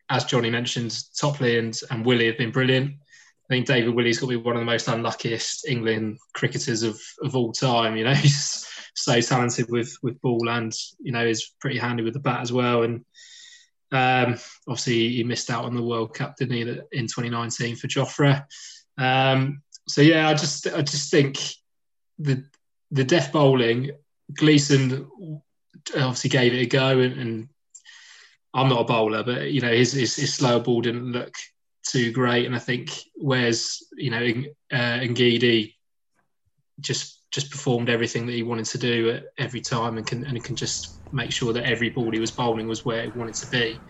as Johnny mentioned, Topley and, and Willey have been brilliant. I think David Willey's got to be one of the most unluckiest England cricketers of, of all time. You know, he's so talented with with ball and you know is pretty handy with the bat as well. And um, obviously he missed out on the World Cup, didn't he, in 2019 for Jofra. Um, so yeah, I just I just think the the death bowling, Gleeson obviously gave it a go, and, and I'm not a bowler, but you know his, his his slower ball didn't look too great. And I think where's you know uh, Ngidi just just performed everything that he wanted to do at every time and can and can just make sure that every ball he was bowling was where he wanted to be.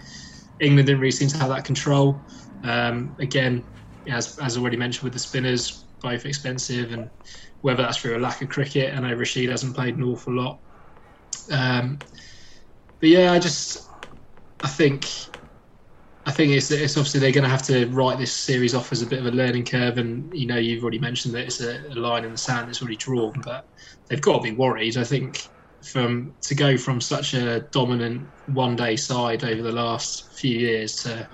England didn't really seem to have that control. Um, again, as as already mentioned with the spinners, both expensive, and whether that's through a lack of cricket. I know Rashid hasn't played an awful lot. Um, but yeah, I just I think I think it's, it's obviously they're going to have to write this series off as a bit of a learning curve, and you know you've already mentioned that it's a, a line in the sand that's already drawn, but they've got to be worried. I think from to go from such a dominant one-day side over the last few years to,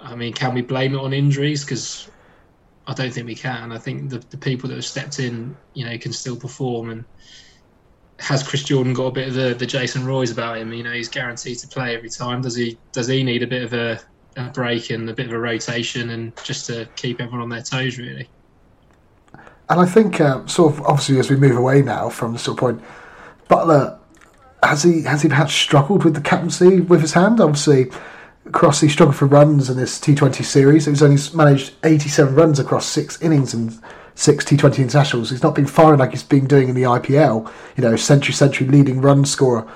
I mean, can we blame it on injuries? Because I don't think we can. I think the, the people that have stepped in, you know, can still perform and has Chris Jordan got a bit of the, the Jason Roys about him? You know, he's guaranteed to play every time. Does he? Does he need a bit of a, a break and a bit of a rotation and just to keep everyone on their toes, really? And I think, uh, sort of, obviously, as we move away now from the sort of point, Buttler has he has he perhaps struggled with the captaincy with his hand? Obviously, across he struggled for runs in this T20 series. He's only managed 87 runs across six innings and six T20 internationals. He's not been firing like he's been doing in the IPL. You know, century century leading run scorer.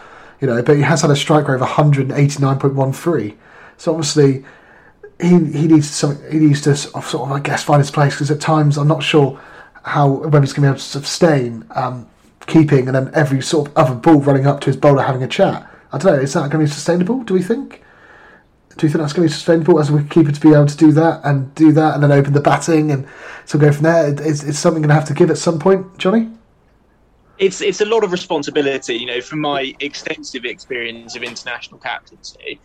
You know, but he has had a strike rate of 189.13. So obviously, he he needs some. He needs to sort of, I guess, find his place because at times I'm not sure how whether he's going to be able to sustain um, keeping and then every sort of other ball running up to his bowler having a chat. I don't know. Is that going to be sustainable? Do we think? Do you think that's going to be sustainable as a wicketkeeper to be able to do that and do that and then open the batting and so go from there? Is something going to have to give at some point, Johnny? It's it's a lot of responsibility, you know. From my extensive experience of international captaincy,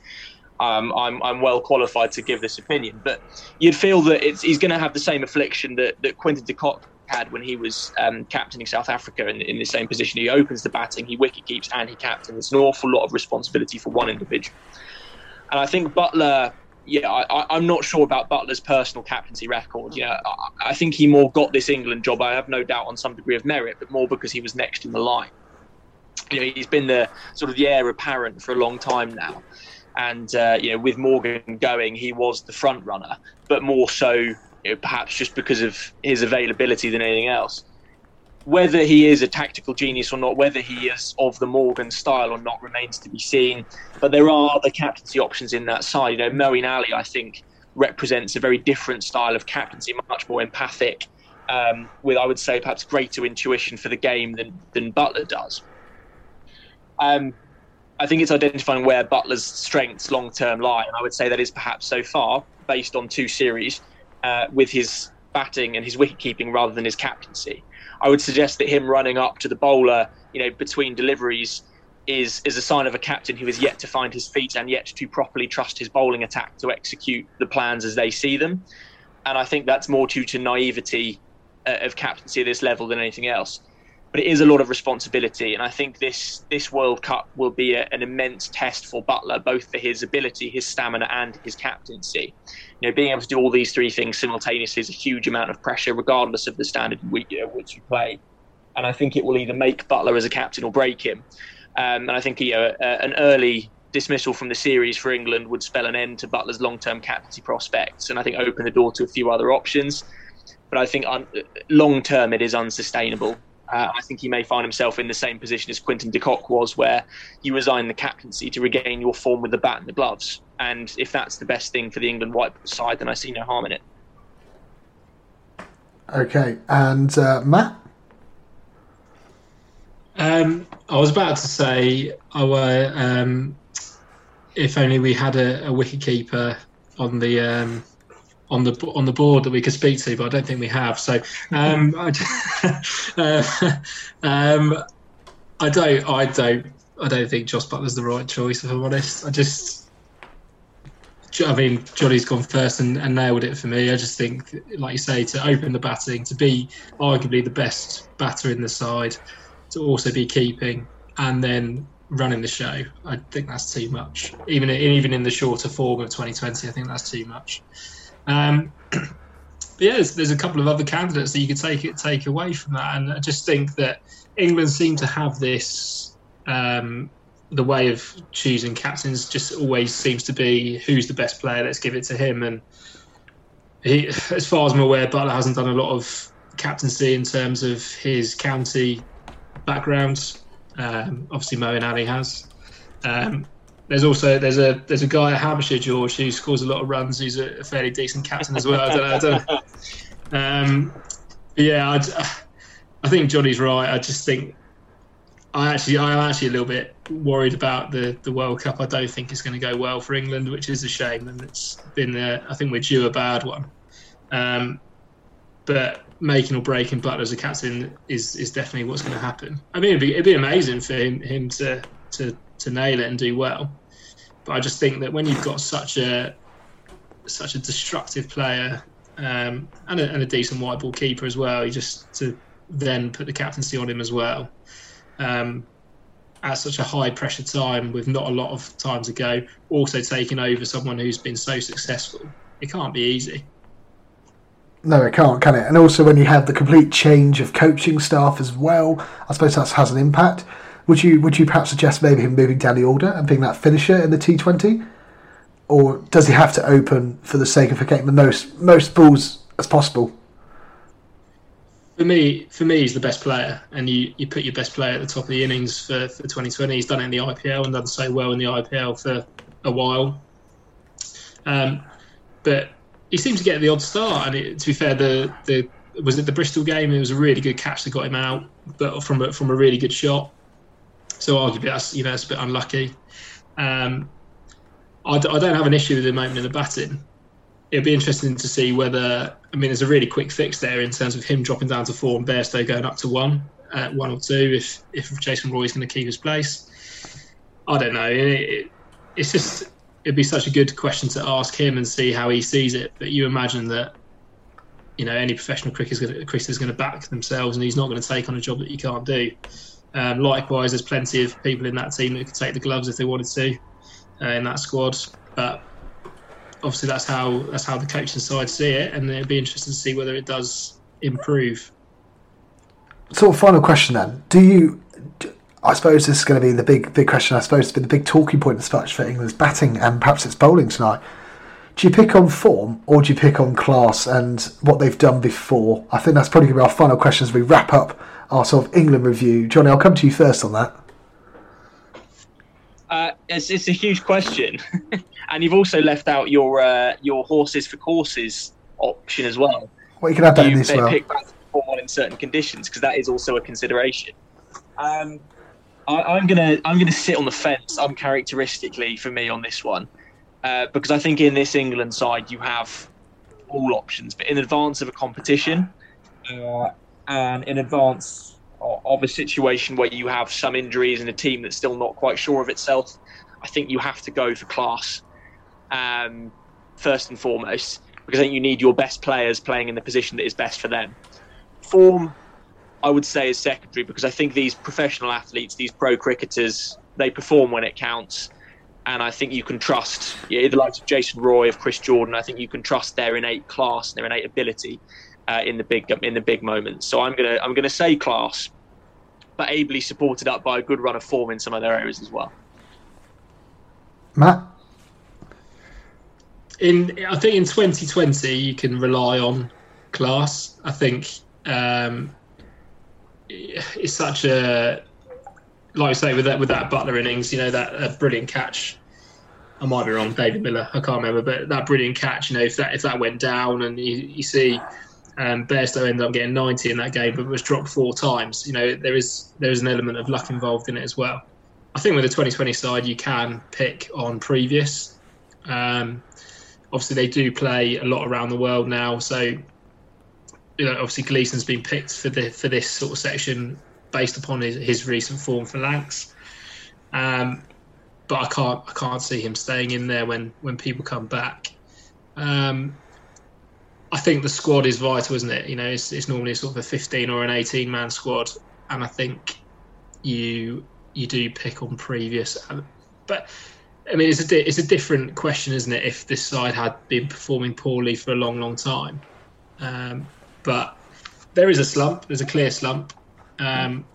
um, I'm I'm well qualified to give this opinion. But you'd feel that he's going to have the same affliction that that Quinton de Kock had when he was um, captaining South Africa in, in the same position. He opens the batting, he wicket keeps, and he captains. It's an awful lot of responsibility for one individual. And I think Buttler, yeah, I, am not sure about Buttler's personal captaincy record. Yeah, I, I, think he more got this England job. I have no doubt on some degree of merit, but more because he was next in the line. You know, he's been the sort of the heir apparent for a long time now, and uh, you know, with Morgan going, he was the front runner, but more so, you know, perhaps just because of his availability than anything else whether he is a tactical genius or not, whether he is of the Morgan style or not, remains to be seen. But there are other captaincy options in that side. You know, Moeen Ali, I think, represents a very different style of captaincy, much more empathic, um, with I would say perhaps greater intuition for the game than than Buttler does. Um, I think it's identifying where Buttler's strengths long term lie, and I would say that is perhaps so far based on two series uh, with his batting and his wicket keeping rather than his captaincy. I would suggest that him running up to the bowler, you know, between deliveries is is a sign of a captain who is yet to find his feet and yet to properly trust his bowling attack to execute the plans as they see them. And I think that's more due to naivety uh, of captaincy at this level than anything else but it is a lot of responsibility. And I think this this World Cup will be a, an immense test for Buttler, both for his ability, his stamina, and his captaincy. You know, being able to do all these three things simultaneously is a huge amount of pressure, regardless of the standard which, you know, which you play. And I think it will either make Buttler as a captain or break him. Um, and I think you know, uh, an early dismissal from the series for England would spell an end to Buttler's long-term captaincy prospects, and I think open the door to a few other options. But I think un- long term it is unsustainable. Uh, I think he may find himself in the same position as Quinton de Kock was, where you resign the captaincy to regain your form with the bat and the gloves. And if that's the best thing for the England white side, then I see no harm in it. Okay, and uh, Matt? Um, I was about to say, our, um, if only we had a, a wicket keeper on the um, on the on the board that we could speak to, but I don't think we have. So, um, I, uh, um, I don't, I don't, I don't think Jos Buttler's the right choice. If I'm honest, I just, I mean, Johnny's gone first and, and nailed it for me. I just think, like you say, to open the batting, to be arguably the best batter in the side, to also be keeping, and then running the show. I think that's too much. Even even in the shorter form of 2020, I think that's too much. Um, but yeah, there's, there's, a couple of other candidates that you could take it take away from that, and I just think that England seem to have this. Um, the way of choosing captains just always seems to be who's the best player. Let's give it to him. And he, as far as I'm aware, Buttler hasn't done a lot of captaincy in terms of his county background. Um, obviously, Moeen Ali has. Um, there's also there's a there's a guy at Hampshire, George, who scores a lot of runs. He's a fairly decent captain as well. I don't know. I don't know. Um, yeah, I'd, I think Johnny's right. I just think I actually I'm actually a little bit worried about the the World Cup. I don't think it's going to go well for England, which is a shame. And it's been uh, I think we're due a bad one. Um, but making or breaking Buttler as a captain is is definitely what's going to happen. I mean, it'd be it'd be amazing for him him to to to nail it and do well. But I just think that when you've got such a such a destructive player um, and, a, and, a, decent white ball keeper as well, you just to then put the captaincy on him as well um, at such a high pressure time with not a lot of time to go. Also taking over someone who's been so successful, it can't be easy. No, it can't, can it? And also when you have the complete change of coaching staff as well, I suppose that has an impact. Would you would you perhaps suggest maybe him moving down the order and being that finisher in the T Twenty? or does he have to open for the sake of getting the most most balls as possible? For me, for me, he's the best player, and you, you put your best player at the top of the innings for, for 2020. He's done it in the IPL and done so well in the IPL for a while. Um, but he seemed to get the odd start, and it, to be fair, the the was it the Bristol game? It was a really good catch that got him out, but from a, from a really good shot. So arguably, that's you know it's a bit unlucky. Um, I d- I don't have an issue with him opening the batting. It'll be interesting to see whether I mean there's a really quick fix there in terms of him dropping down to four and Bairstow going up to one, uh, one or two if if Jason Roy is going to keep his place. I don't know. It, it, it's just it'd be such a good question to ask him and see how he sees it. But you imagine that you know any professional cricketer is going to back themselves, and he's not going to take on a job that you can't do. Um, likewise, there's plenty of people in that team that could take the gloves if they wanted to uh, in that squad. But obviously, that's how that's how the coaching side see it, and it'd be interesting to see whether it does improve. Sort of final question then: Do you? I suppose this is going to be the big big question. I suppose it's been the big talking point as much for England's batting and perhaps its bowling tonight. Do you pick on form or do you pick on class and what they've done before? I think that's probably going to be our final question as we wrap up our sort of England review. Johnny, I'll come to you first on that. Uh, it's, it's a huge question, and you've also left out your uh, your horses for courses option as well. Well, you can have that you in as well. pick back form in certain conditions because that is also a consideration. Um, I, I'm gonna I'm gonna sit on the fence uncharacteristically for me on this one uh, because I think in this England side you have all options, but in advance of a competition uh, and in advance of a situation where you have some injuries and a team that's still not quite sure of itself, I think you have to go for class um, first and foremost because I think you need your best players playing in the position that is best for them. Form, I would say, is secondary because I think these professional athletes, these pro cricketers, they perform when it counts. And I think you can trust yeah, the likes of Jason Roy, of Chris Jordan. I think you can trust their innate class, and their innate ability uh, in the big in the big moments. So I'm gonna I'm gonna say class, but ably supported up by a good run of form in some other areas as well. Matt, in I think in 2020 you can rely on class. I think um, it's such a like I say with that with that Buttler innings, you know that uh, brilliant catch. I might be wrong, David Miller. I can't remember, but that brilliant catch. You know, if that if that went down and you, you see um, Bairstow ended up getting 90 in that game, but was dropped four times. You know, there is there is an element of luck involved in it as well. I think with the 2020 side, you can pick on previous. Um, obviously, they do play a lot around the world now, so you know, obviously Gleeson's been picked for the for this sort of section based upon his, his recent form for Lancs. Um, but I can't I can't see him staying in there when when people come back. Um, I think the squad is vital, isn't it? You know, it's, it's normally sort of a 15 or an 18 man squad, and I think you you do pick on previous. But I mean, it's a di- it's a different question, isn't it? If this side had been performing poorly for a long, long time, um, but there is a slump. There's a clear slump. Um,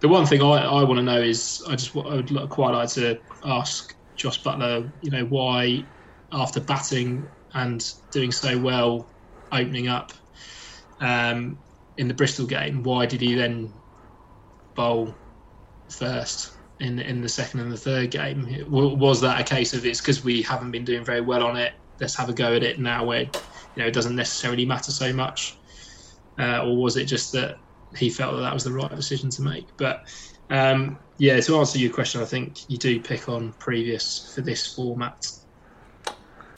the one thing I, I want to know is I just I would quite like to ask Jos Buttler, you know, why after batting and doing so well opening up um, in the Bristol game, why did he then bowl first in in the second and the third game? Was that a case of it's because we haven't been doing very well on it? Let's have a go at it now, where you know it doesn't necessarily matter so much, uh, or was it just that he felt that that was the right decision to make? But um, yeah, to answer your question, I think you do pick on previous for this format.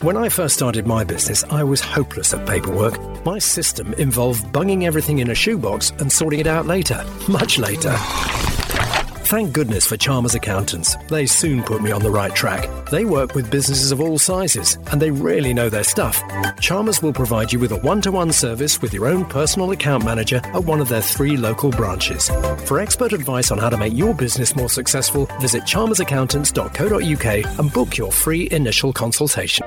When I first started my business, I was hopeless at paperwork. My system involved bunging everything in a shoebox and sorting it out later, much later. Thank goodness for Chalmers Accountants. They soon put me on the right track. They work with businesses of all sizes, and they really know their stuff. Chalmers will provide you with a one to one service with your own personal account manager at one of their three local branches. For expert advice on how to make your business more successful, visit chalmersaccountants.co.uk and book your free initial consultation.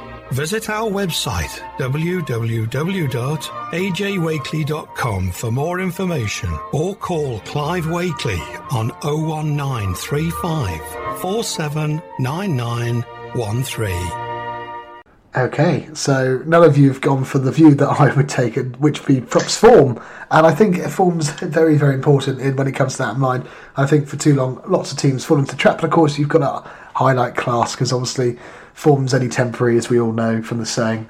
Visit our website www.ajwakely.com for more information or call Clive Wakely on 01935 479913. Okay, so none of you have gone for the view that I would take, which be props form. And I think form's very, very important in when it comes to that in mind. I think for too long, lots of teams fall into trap. Of course, you've got to highlight class because obviously form's only temporary, as we all know from the saying.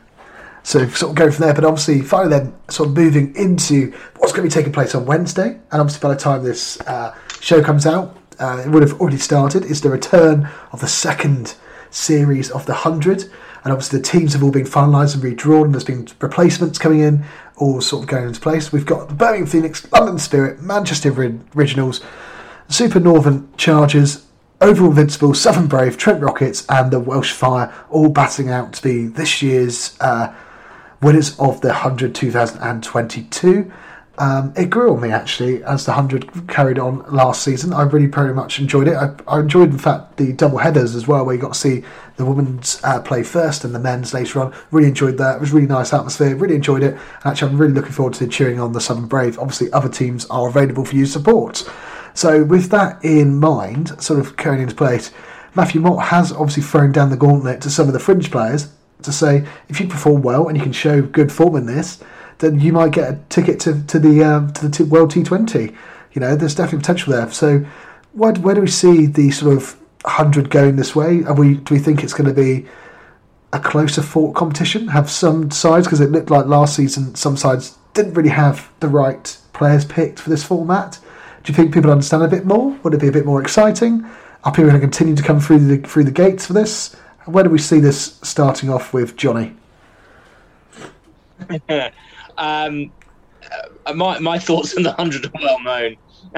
So sort of go from there. But obviously, finally, then sort of moving into what's going to be taking place on Wednesday. And obviously, by the time this uh, show comes out, uh, it would have already started. Is the return of the second series of the 100 and obviously the teams have all been finalised and redrawn. And there's been replacements coming in, all sort of going into place. We've got the Birmingham Phoenix, London Spirit, Manchester Originals, Super Northern Chargers, Oval Invincible, Southern Brave, Trent Rockets, and the Welsh Fire, all batting out to be this year's uh, winners of the 100 2022. Um, it grew on me actually as the 100 carried on last season. I really very much enjoyed it. I, I enjoyed, in fact, the double headers as well, where you got to see the women's uh, play first and the men's later on. Really enjoyed that. It was really nice atmosphere. Really enjoyed it. Actually, I'm really looking forward to cheering on the Southern Brave. Obviously, other teams are available for you support. So, with that in mind, sort of carrying into place, Matthew Mott has obviously thrown down the gauntlet to some of the fringe players to say if you perform well and you can show good form in this then you might get a ticket to, to the um, to the World T20. You know, there's definitely potential there. So, where, where do we see the sort of hundred going this way? Are we do we think it's going to be a closer fought competition? Have some sides because it looked like last season some sides didn't really have the right players picked for this format. Do you think people understand a bit more? Would it be a bit more exciting? Are people going to continue to come through the through the gates for this? Where do we see this starting off with Johnny? Um, uh, my my thoughts on the hundred are well known,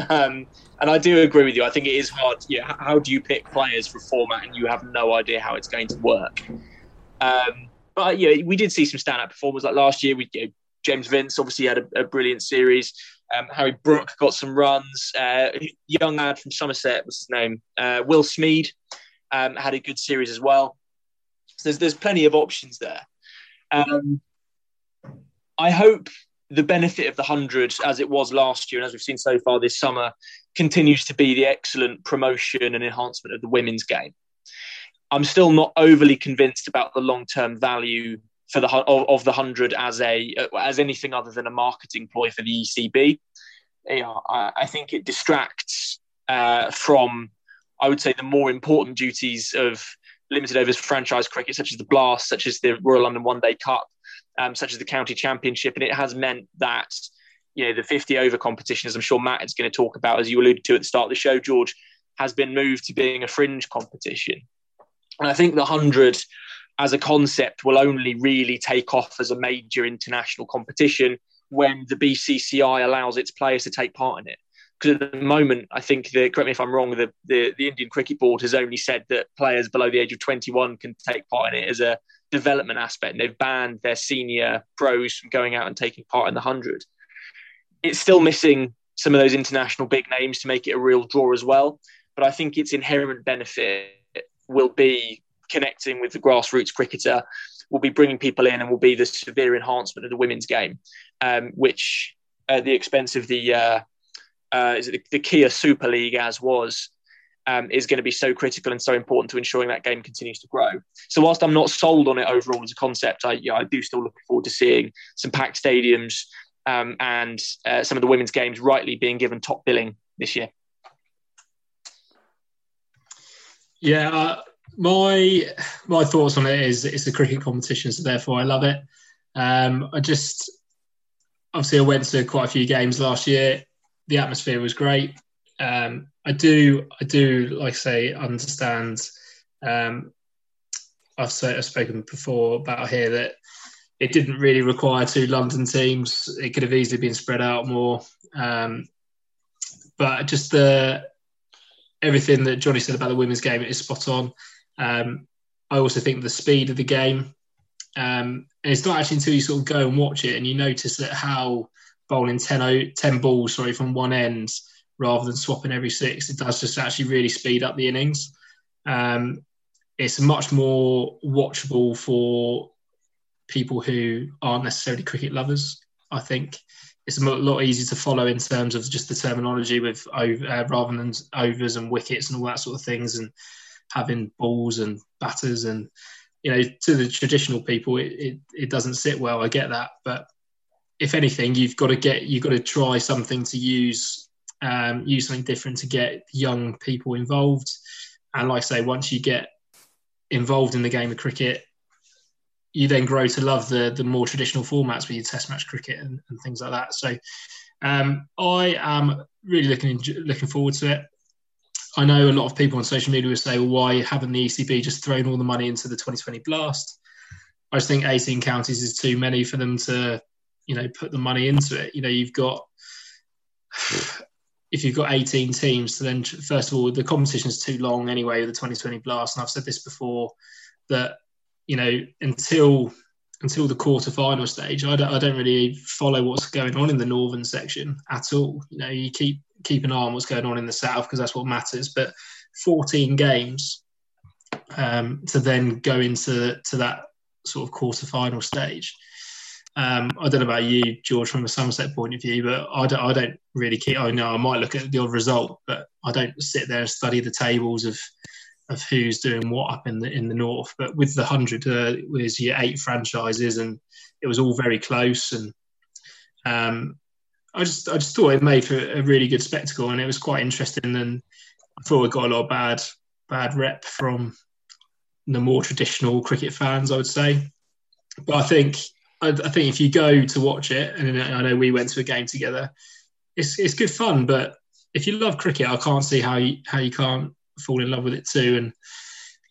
um, and I do agree with you. I think it is hard. Yeah, how do you pick players for format and you have no idea how it's going to work? Um, but yeah, we did see some standout performers like last year. We you know, James Vince obviously had a, a brilliant series. Um, Harry Brook got some runs. Uh, young lad from Somerset, what's his name? Uh, Will Smeed um, had a good series as well. So there's there's plenty of options there. Um, I hope the benefit of the 100, as it was last year and as we've seen so far this summer, continues to be the excellent promotion and enhancement of the women's game. I'm still not overly convinced about the long term value for the of, of, the 100 as a as anything other than a marketing ploy for the ECB. You know, I, I think it distracts uh, from, I would say, the more important duties of limited overs franchise cricket, such as the Blast, such as the Royal London One Day Cup, um, such as the county championship, and it has meant that you know the 50 over competition, as I'm sure Matt is going to talk about, as you alluded to at the start of the show, George, has been moved to being a fringe competition. And I think the 100 as a concept will only really take off as a major international competition when the BCCI allows its players to take part in it. Because at the moment, I think, the, correct me if I'm wrong, the, the, the Indian Cricket Board has only said that players below the age of 21 can take part in it as a development aspect. And they've banned their senior pros from going out and taking part in the 100. It's still missing some of those international big names to make it a real draw as well. But I think its inherent benefit will be connecting with the grassroots cricketer, will be bringing people in, and will be the severe enhancement of the women's game, um, which at the expense of the uh, uh, is it the, the Kia Super League as was um, is going to be so critical and so important to ensuring that game continues to grow. So whilst I'm not sold on it overall as a concept, I, I do still look forward to seeing some packed stadiums um, and uh, some of the women's games rightly being given top billing this year. Yeah, uh, my my thoughts on it is it's a cricket competition, so therefore I love it. Um, I just obviously I went to quite a few games last year. The atmosphere was great. Um, I do, I do, like I say, understand. Um, I've, say, I've spoken before about here that it didn't really require two London teams. It could have easily been spread out more. Um, but just the everything that Johnny said about the women's game is spot on. Um, I also think the speed of the game, um, and it's not actually until you sort of go and watch it and you notice that how bowling 10, 10 balls sorry from one end rather than swapping every six. It does just actually really speed up the innings. Um, it's much more watchable for people who aren't necessarily cricket lovers. I think it's a lot easier to follow in terms of just the terminology with uh, rather than overs and wickets and all that sort of things, and having balls and batters and you know to the traditional people it, it, it doesn't sit well. I get that, but if anything, you've got to get you've got to try something to use um, use something different to get young people involved. And like I say, once you get involved in the game of cricket, you then grow to love the the more traditional formats with your Test match cricket and, and things like that. So um, I am really looking looking forward to it. I know a lot of people on social media will say, well, why haven't the ECB just thrown all the money into the 2020 blast? I just think 18 counties is too many for them to, you know, put the money into it. You know, you've got if you've got 18 teams, so then first of all, the competition is too long anyway with the 2020 blast. And I've said this before that you know until until the quarter-final stage, I don't, I don't really follow what's going on in the northern section at all. You know, you keep keep an eye on what's going on in the south because that's what matters. But 14 games um, to then go into to that sort of quarter-final stage um, I don't know about you, George, from a Somerset point of view, but I don't, I don't really keep. I know I might look at the odd result, but I don't sit there and study the tables of of who's doing what up in the in the north. But with the hundred, uh, was your eight franchises, and it was all very close. And um, I just I just thought it made for a really good spectacle, and it was quite interesting. And I thought we got a lot of bad bad rep from the more traditional cricket fans, I would say. But I think I, I, think if you go to watch it, and I know we went to a game together, it's it's good fun. But if you love cricket, I can't see how you how you can't fall in love with it too. And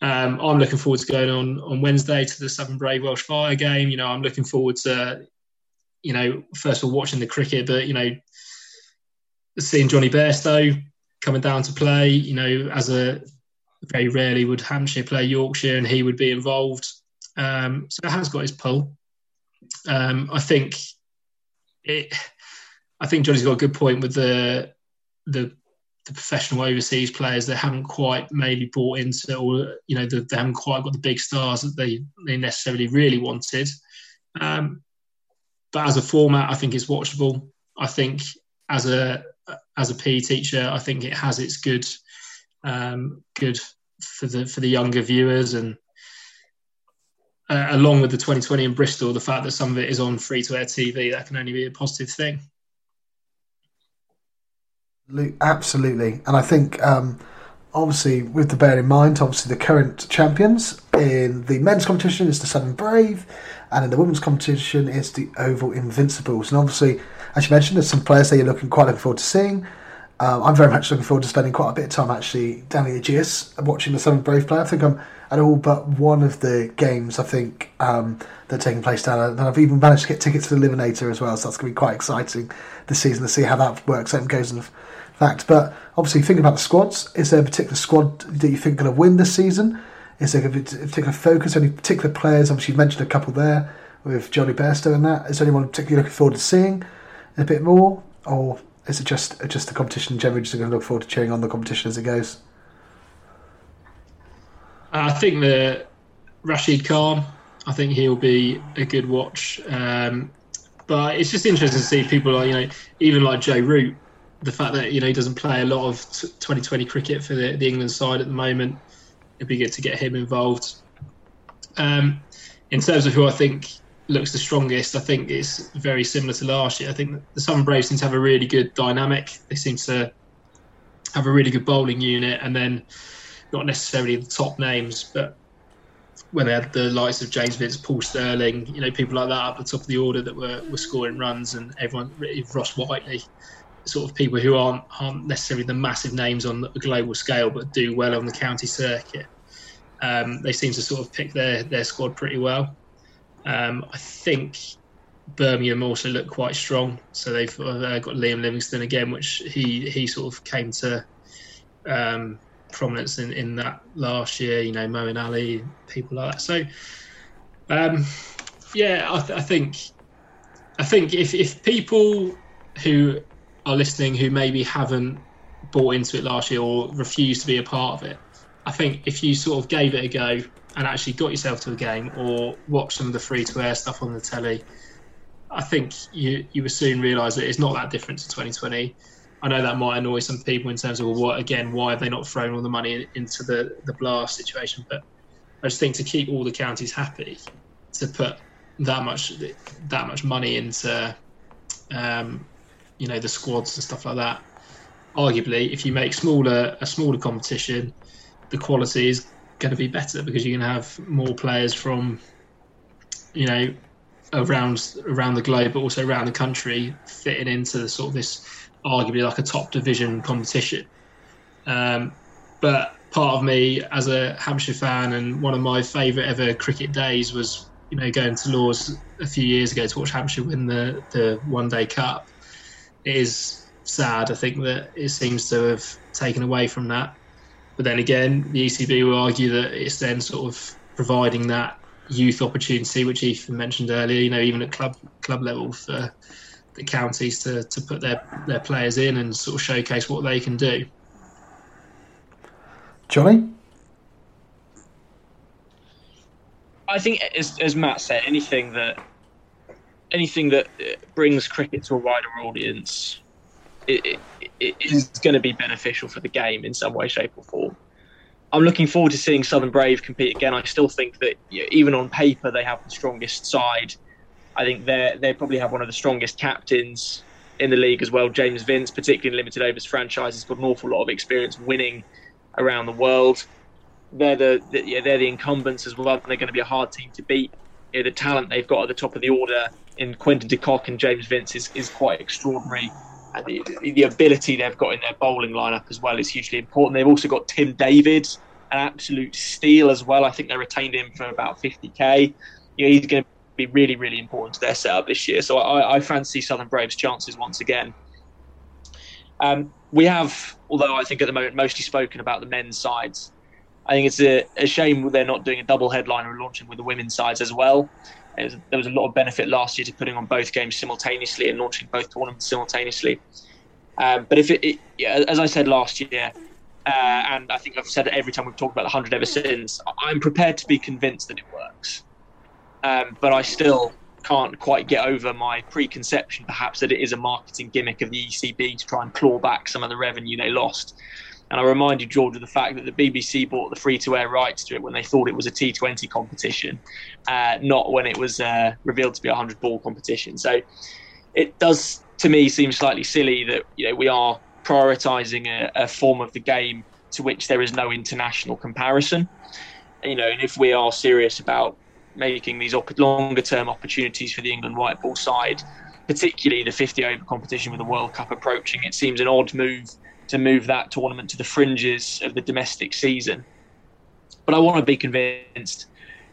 um, I'm looking forward to going on on Wednesday to the Southern Brave Welsh Fire game. You know, I'm looking forward to, you know, first of all watching the cricket, but you know, seeing Jonny Bairstow coming down to play. You know, as a very rarely would Hampshire play Yorkshire, and he would be involved. Um, so it has got his pull. Um, I think it. I think Johnny's got a good point with the the the professional overseas players that haven't quite maybe bought into or you know they haven't quite got the big stars that they they necessarily really wanted um, but as a format i think it's watchable i think as a as a PE teacher i think it has its good um, good for the for the younger viewers and uh, along with the 2020 in Bristol, the fact that some of it is on free to air TV, that can only be a positive thing. Absolutely. And I think, um, obviously, with the bear in mind, obviously, the current champions in the men's competition is the Southern Brave, and in the women's competition is the Oval Invincibles. And obviously, as you mentioned, there's some players that you're looking quite looking forward to seeing. Um, I'm very much looking forward to spending quite a bit of time actually down Ageas watching the Southern Brave play. I think I'm at all but one of the games I think um, that are taking place down there. And I've even managed to get tickets to the Eliminator as well, so that's going to be quite exciting this season to see how that works out and goes in fact. But obviously, thinking about the squads, is there a particular squad that you think going to win this season? Is there a particular focus? Any particular players? Obviously, you mentioned a couple there with Jonny Bairstow and that. Is anyone particularly looking forward to seeing a bit more, or is it just just the competition generally? Just going to look forward to cheering on the competition as it goes. I think the Rashid Khan. I think he'll be a good watch. Um, but it's just interesting to see people like you know, even like Joe Root. The fact that you know he doesn't play a lot of 2020 cricket for the, the England side at the moment. It'd be good to get him involved. Um, in terms of who I think looks the strongest, I think it's very similar to last year. I think the Southern Braves seem to have a really good dynamic. They seem to have a really good bowling unit, and then not necessarily the top names, but when they had the likes of James Vince, Paul Stirling, you know, people like that up the top of the order that were, were scoring runs, and everyone, Ross Whiteley, sort of people who aren't aren't necessarily the massive names on a global scale, but do well on the county circuit. Um, they seem to sort of pick their their squad pretty well. Um, I think Birmingham also look quite strong, so they've uh, got Liam Livingstone again, which he he sort of came to um, prominence in, in that last year. You know, Moeen Ali, people like that. So, um, yeah, I, th- I, think I think if if people who are listening who maybe haven't bought into it last year or refused to be a part of it, I think if you sort of gave it a go and actually got yourself to a game or watched some of the free to air stuff on the telly, I think you you would soon realise that it's not that different to 2020. I know that might annoy some people in terms of well, what again, why have they not thrown all the money into the the blast situation? But I just think to keep all the counties happy, to put that much that much money into um, you know the squads and stuff like that. Arguably, if you make smaller a smaller competition, the quality is going to be better because you can have more players from you know around around the globe, but also around the country, fitting into sort of this arguably like a top division competition. Um, but part of me, as a Hampshire fan, and one of my favourite ever cricket days was you know going to Lord's a few years ago to watch Hampshire win the the One Day Cup. It is sad. I think that it seems to have taken away from that. But then again, the ECB will argue that it's then sort of providing that youth opportunity, which Ethan mentioned earlier. You know, even at club club level for the counties to, to put their, their players in and sort of showcase what they can do. Johnny? I think, as, as Matt said, anything that anything that uh, brings cricket to a wider audience it, it, it is going to be beneficial for the game in some way, shape, or form. I'm looking forward to seeing Southern Brave compete again. I still think that even on paper they have the strongest side. I think they they probably have one of the strongest captains in the league as well. James Vince, particularly in limited overs franchises, got an awful lot of experience winning around the world. They're the, the yeah, they're the incumbents as well. They're going to be a hard team to beat. You know, the talent they've got at the top of the order in Quinton de Kock and James Vince is, is quite extraordinary. And the, the ability they've got in their bowling lineup as well is hugely important. They've also got Tim David, an absolute steal as well. I think they retained him for about 50k. You know, he's going to be really, really important to their setup this year. So I, I fancy Southern Braves' chances once again. Um, we have, although I think at the moment mostly spoken about the men's sides. I think it's a, a shame they're not doing a double headliner and launching with the women's sides as well. Was, there was a lot of benefit last year to putting on both games simultaneously and launching both tournaments simultaneously. Um, but if it, it yeah, as I said last year, uh, and I think I've said it every time we've talked about the hundred ever since, I'm prepared to be convinced that it works. Um, but I still can't quite get over my preconception, perhaps, that it is a marketing gimmick of the ECB to try and claw back some of the revenue they lost. And I remind you, George, of the fact that the BBC bought the free to air rights to it when they thought it was a T20 competition, uh, not when it was uh, revealed to be a 100 ball competition. So it does, to me, seem slightly silly that you know we are prioritising a, a form of the game to which there is no international comparison. You know, and if we are serious about making these op- longer term opportunities for the England white ball side, particularly the 50 over competition with the World Cup approaching. It seems an odd move to move that tournament to the fringes of the domestic season. But I want to be convinced.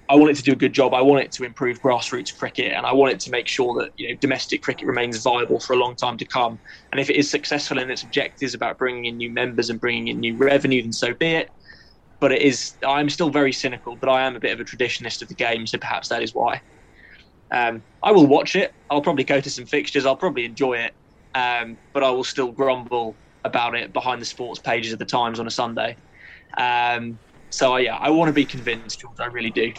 I want it to do a good job. I want it to improve grassroots cricket, and I want it to make sure that you know domestic cricket remains viable for a long time to come. And if it is successful in its objectives about bringing in new members and bringing in new revenue, then so be it but it is. I'm still very cynical, but I am a bit of a traditionalist of the game, so perhaps that is why. Um, I will watch it. I'll probably go to some fixtures. I'll probably enjoy it, um, but I will still grumble about it behind the sports pages of the Times on a Sunday. Um, so yeah, I want to be convinced, George. I really do.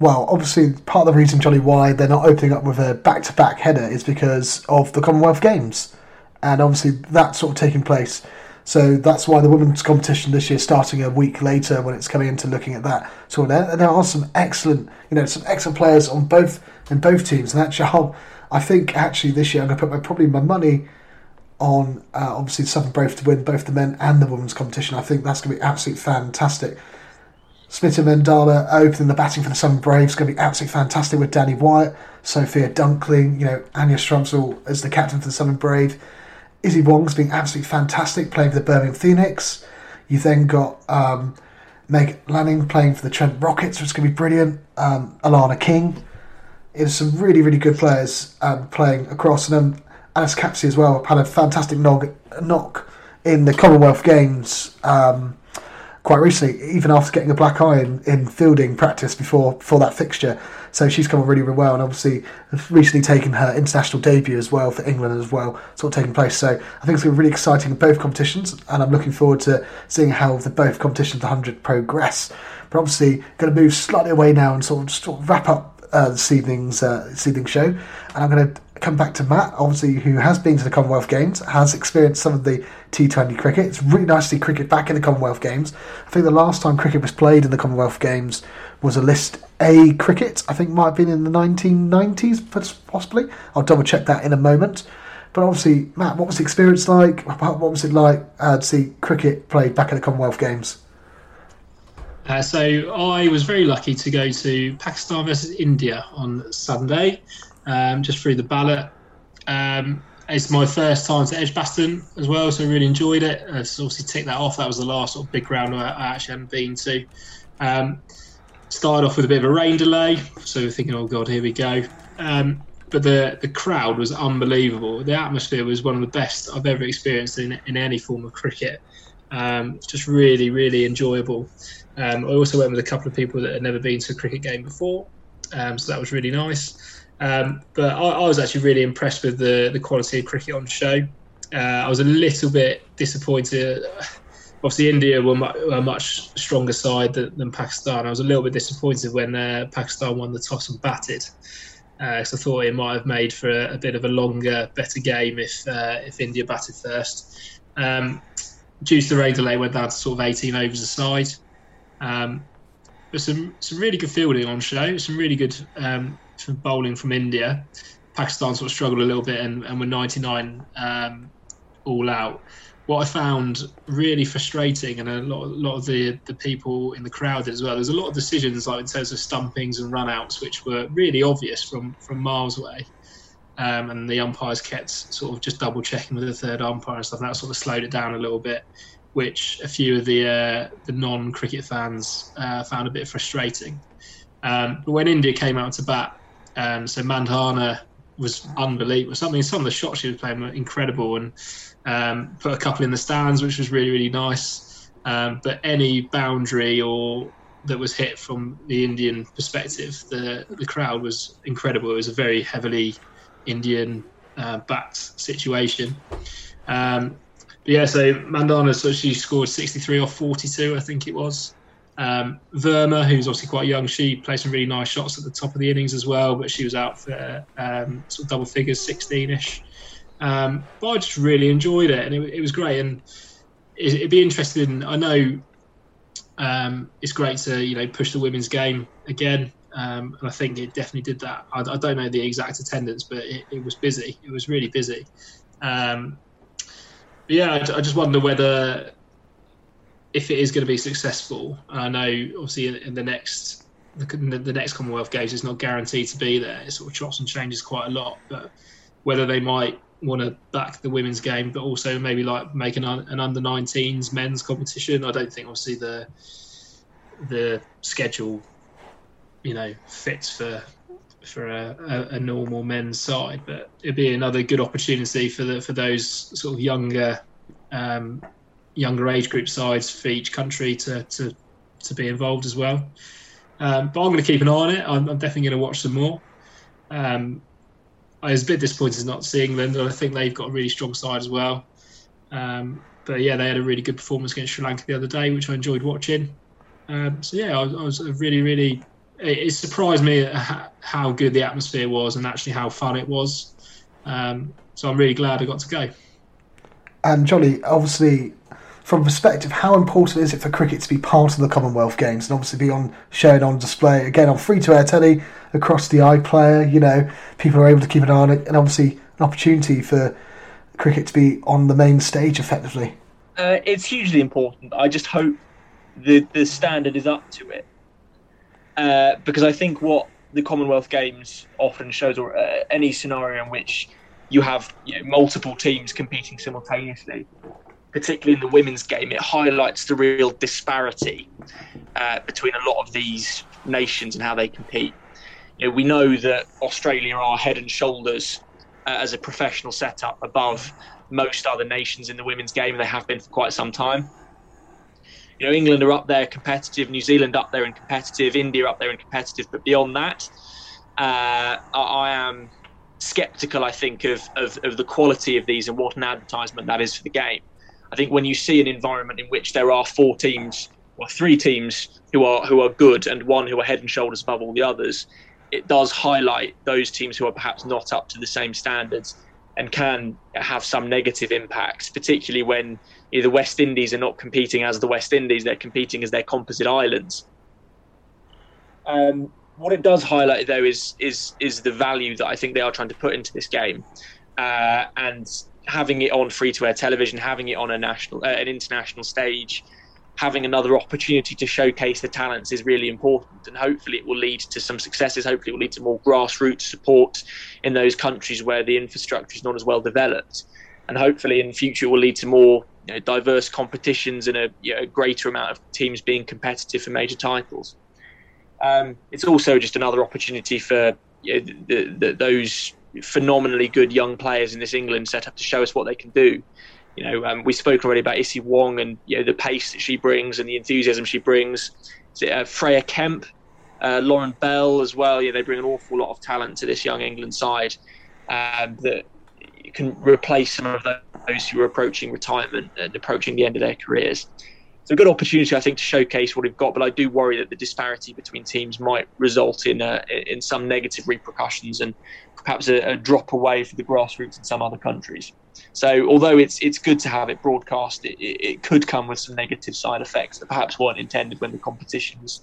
Well, obviously, part of the reason, Johnny, why they're not opening up with a back-to-back header is because of the Commonwealth Games, and obviously that's sort of taking place so that's why the women's competition this year starting a week later when it's coming into looking at that. So there, there are some excellent, you know, some excellent players on both in both teams. And actually, I'll, I think actually this year I'm going to put my, probably my money on uh, obviously the Southern Brave to win both the men and the women's competition. I think that's going to be absolutely fantastic. Smriti Mandhana opening the batting for the Southern Braves going to be absolutely fantastic with Danni Wyatt, Sophia Dunkley, you know, Anya Shrubsole as the captain for the Southern Brave. Issy Wong's been absolutely fantastic playing for the Birmingham Phoenix. You then got um, Meg Lanning playing for the Trent Rockets, which is going to be brilliant. Um, Alana King. It's some really, really good players um, playing across. And Alice Capsey as well had a fantastic knock, in the Commonwealth Games um, quite recently, even after getting a black eye in, in fielding practice before before that fixture. So she's come on really, really well, and obviously recently taken her international debut as well for England as well, sort of taking place. So I think it's going to be really exciting in both competitions, and I'm looking forward to seeing how the both competitions, the 100, progress. But obviously, going to move slightly away now and sort of, sort of wrap up uh, this evening's uh, this evening's show, and I'm going to come back to Matt, obviously, who has been to the Commonwealth Games, has experienced some of the T20 cricket. It's really nice to see cricket back in the Commonwealth Games. I think the last time cricket was played in the Commonwealth Games was a List A cricket. I think might have been in the 1990s, possibly. I'll double check that in a moment. But obviously, Matt, what was the experience like? What was it like uh, to see cricket played back in the Commonwealth Games? Uh, so I was very lucky to go to Pakistan versus India on Sunday um, just through the ballot. Um, it's my first time to Edgbaston as well, so I really enjoyed it. I obviously ticked that off. That was the last sort of big ground I, I actually hadn't been to. Um, started off with a bit of a rain delay, so we're thinking, oh god, here we go. Um, but the the crowd was unbelievable. The atmosphere was one of the best I've ever experienced in, in any form of cricket. Um, just really, really enjoyable. Um, I also went with a couple of people that had never been to a cricket game before, um, so that was really nice. Um, but I, I, was actually really impressed with the, the quality of cricket on show. Uh, I was a little bit disappointed. Obviously, India were a much stronger side than, than, Pakistan. I was a little bit disappointed when uh, Pakistan won the toss and batted. Uh, so I thought it might have made for a, a bit of a longer, better game if uh, if India batted first. Um, due to the rain delay, went down to sort of 18 overs a side. Um, but some some really good fielding on show, some really good um, from bowling from India. Pakistan sort of struggled a little bit and, and were 99 um, all out. What I found really frustrating, and a lot, a lot of the, the people in the crowd did as well, there's a lot of decisions like in terms of stumpings and runouts, which were really obvious from, from miles away. Um, and the umpires kept sort of just double checking with the third umpire and stuff. And that sort of slowed it down a little bit, which a few of the uh, the non cricket fans uh, found a bit frustrating. Um, but when India came out to bat, um, so Mandhana was unbelievable. Something, some of the shots she was playing were incredible, and um, put a couple in the stands, which was really really nice. Um, but any boundary or that was hit from the Indian perspective, the the crowd was incredible. It was a very heavily Indian uh, backed situation. Um, but yeah, so Mandhana, so she scored 63 off 42, I think it was. Um, Verma, who's obviously quite young, she played some really nice shots at the top of the innings as well, but she was out for um, sort of double figures, 16 ish. Um, but I just really enjoyed it, and it, it was great. And it, would be interesting. I know um, it's great to you know push the women's game again, um, and I think it definitely did that. I, I don't know the exact attendance, but it, it, was busy. It was really busy. Um, yeah, I, I just wonder whether if it is going to be successful, I know obviously in, in the next the, the, next Commonwealth Games is not guaranteed to be there. It sort of chops and changes quite a lot, but whether they might want to back the women's game, but also maybe like make an, an under 19s men's competition. I don't think obviously the the schedule, you know, fits for for a, a, a, normal men's side, but it'd be another good opportunity for the for those sort of younger um, younger age group sides for each country to to, to be involved as well. Um, but I'm going to keep an eye on it. I'm, I'm definitely going to watch some more. Um, I was a bit disappointed not to see England. I think they've got a really strong side as well. Um, but yeah, they had a really good performance against Sri Lanka the other day, which I enjoyed watching. Um, so yeah, I, I, was really, really. It, it, surprised me how good the atmosphere was and actually how fun it was. Um, so I'm really glad I got to go. And Johnny, obviously, from perspective, how important is it for cricket to be part of the Commonwealth Games and obviously be on shown on display again on free to air telly across the iPlayer? You know, people are able to keep an eye on it, and obviously an opportunity for cricket to be on the main stage effectively. Uh, it's hugely important. I just hope the the standard is up to it, uh, because I think what the Commonwealth Games often shows, or uh, any scenario in which you have you know, multiple teams competing simultaneously, particularly in the women's game, it highlights the real disparity uh, between a lot of these nations and how they compete. You know, we know that Australia are head and shoulders uh, as a professional setup above most other nations in the women's game. They have been for quite some time. you know, England are up there competitive, New Zealand up there and competitive, India up there and competitive. But beyond that, uh, I am skeptical, I think, of, of, of the quality of these and what an advertisement that is for the game. I think when you see an environment in which there are four teams or three teams who are who are good and one who are head and shoulders above all the others, it does highlight those teams who are perhaps not up to the same standards and can have some negative impacts, particularly when the West Indies are not competing as the West Indies, they're competing as their composite islands. Um, what it does highlight, though, is is is the value that I think they are trying to put into this game, uh, and having it on free to air television, having it on a national, uh, an international stage, having another opportunity to showcase the talents is really important. And hopefully, it will lead to some successes. Hopefully, it will lead to more grassroots support in those countries where the infrastructure is not as well developed. And hopefully, in future, it will lead to more you know, diverse competitions and a, you know, greater amount of teams being competitive for major titles. Um, it's also just another opportunity for you know, the, the, those phenomenally good young players in this England setup to show us what they can do. You know, um, we spoke already about Issy Wong and you know the pace that she brings and the enthusiasm she brings. Uh, Freya Kemp, uh, Lauren Bell as well. Yeah, they bring an awful lot of talent to this young England side um, that can replace some of those who are approaching retirement and approaching the end of their careers. It's a good opportunity, I think, to showcase what we've got. But I do worry that the disparity between teams might result in uh, in some negative repercussions and perhaps a, a drop away for the grassroots in some other countries. So although it's it's good to have it broadcast, it, it could come with some negative side effects that perhaps weren't intended when the competition was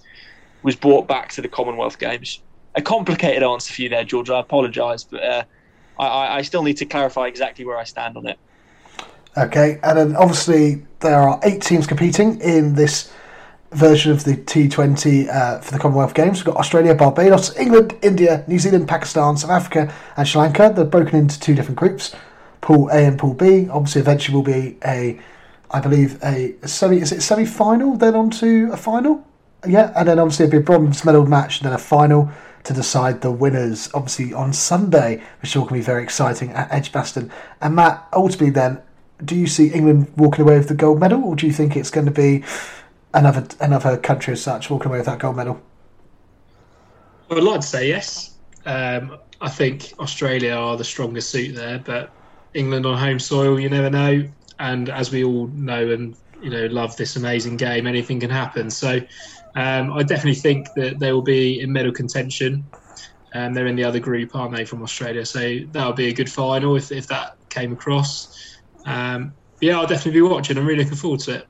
was brought back to the Commonwealth Games. A complicated answer for you there, George. I apologise, but uh, I, I still need to clarify exactly where I stand on it. Okay, and then obviously there are eight teams competing in this version of the T20 uh, for the Commonwealth Games. We've got Australia, Barbados, England, India, New Zealand, Pakistan, South Africa, and Sri Lanka. They're broken into two different groups. Pool A and Pool B. Obviously, eventually will be a, I believe a semi. Is it semi final? Then on to a final. Yeah, and then obviously it'll be a bronze medal match, and then a final to decide the winners. Obviously on Sunday, which is all going to be very exciting at Edgbaston. And Matt, ultimately, then, do you see England walking away with the gold medal, or do you think it's going to be another another country as such walking away with that gold medal? Well, I'd say yes. Um, I think Australia are the strongest suit there, but England on home soil, you never know. And as we all know and you know love this amazing game, anything can happen. So um, I definitely think that they will be in medal contention. And they're in the other group, aren't they, from Australia? So that would be a good final if, if that came across. Um, yeah, I'll definitely be watching. I'm really looking forward to it.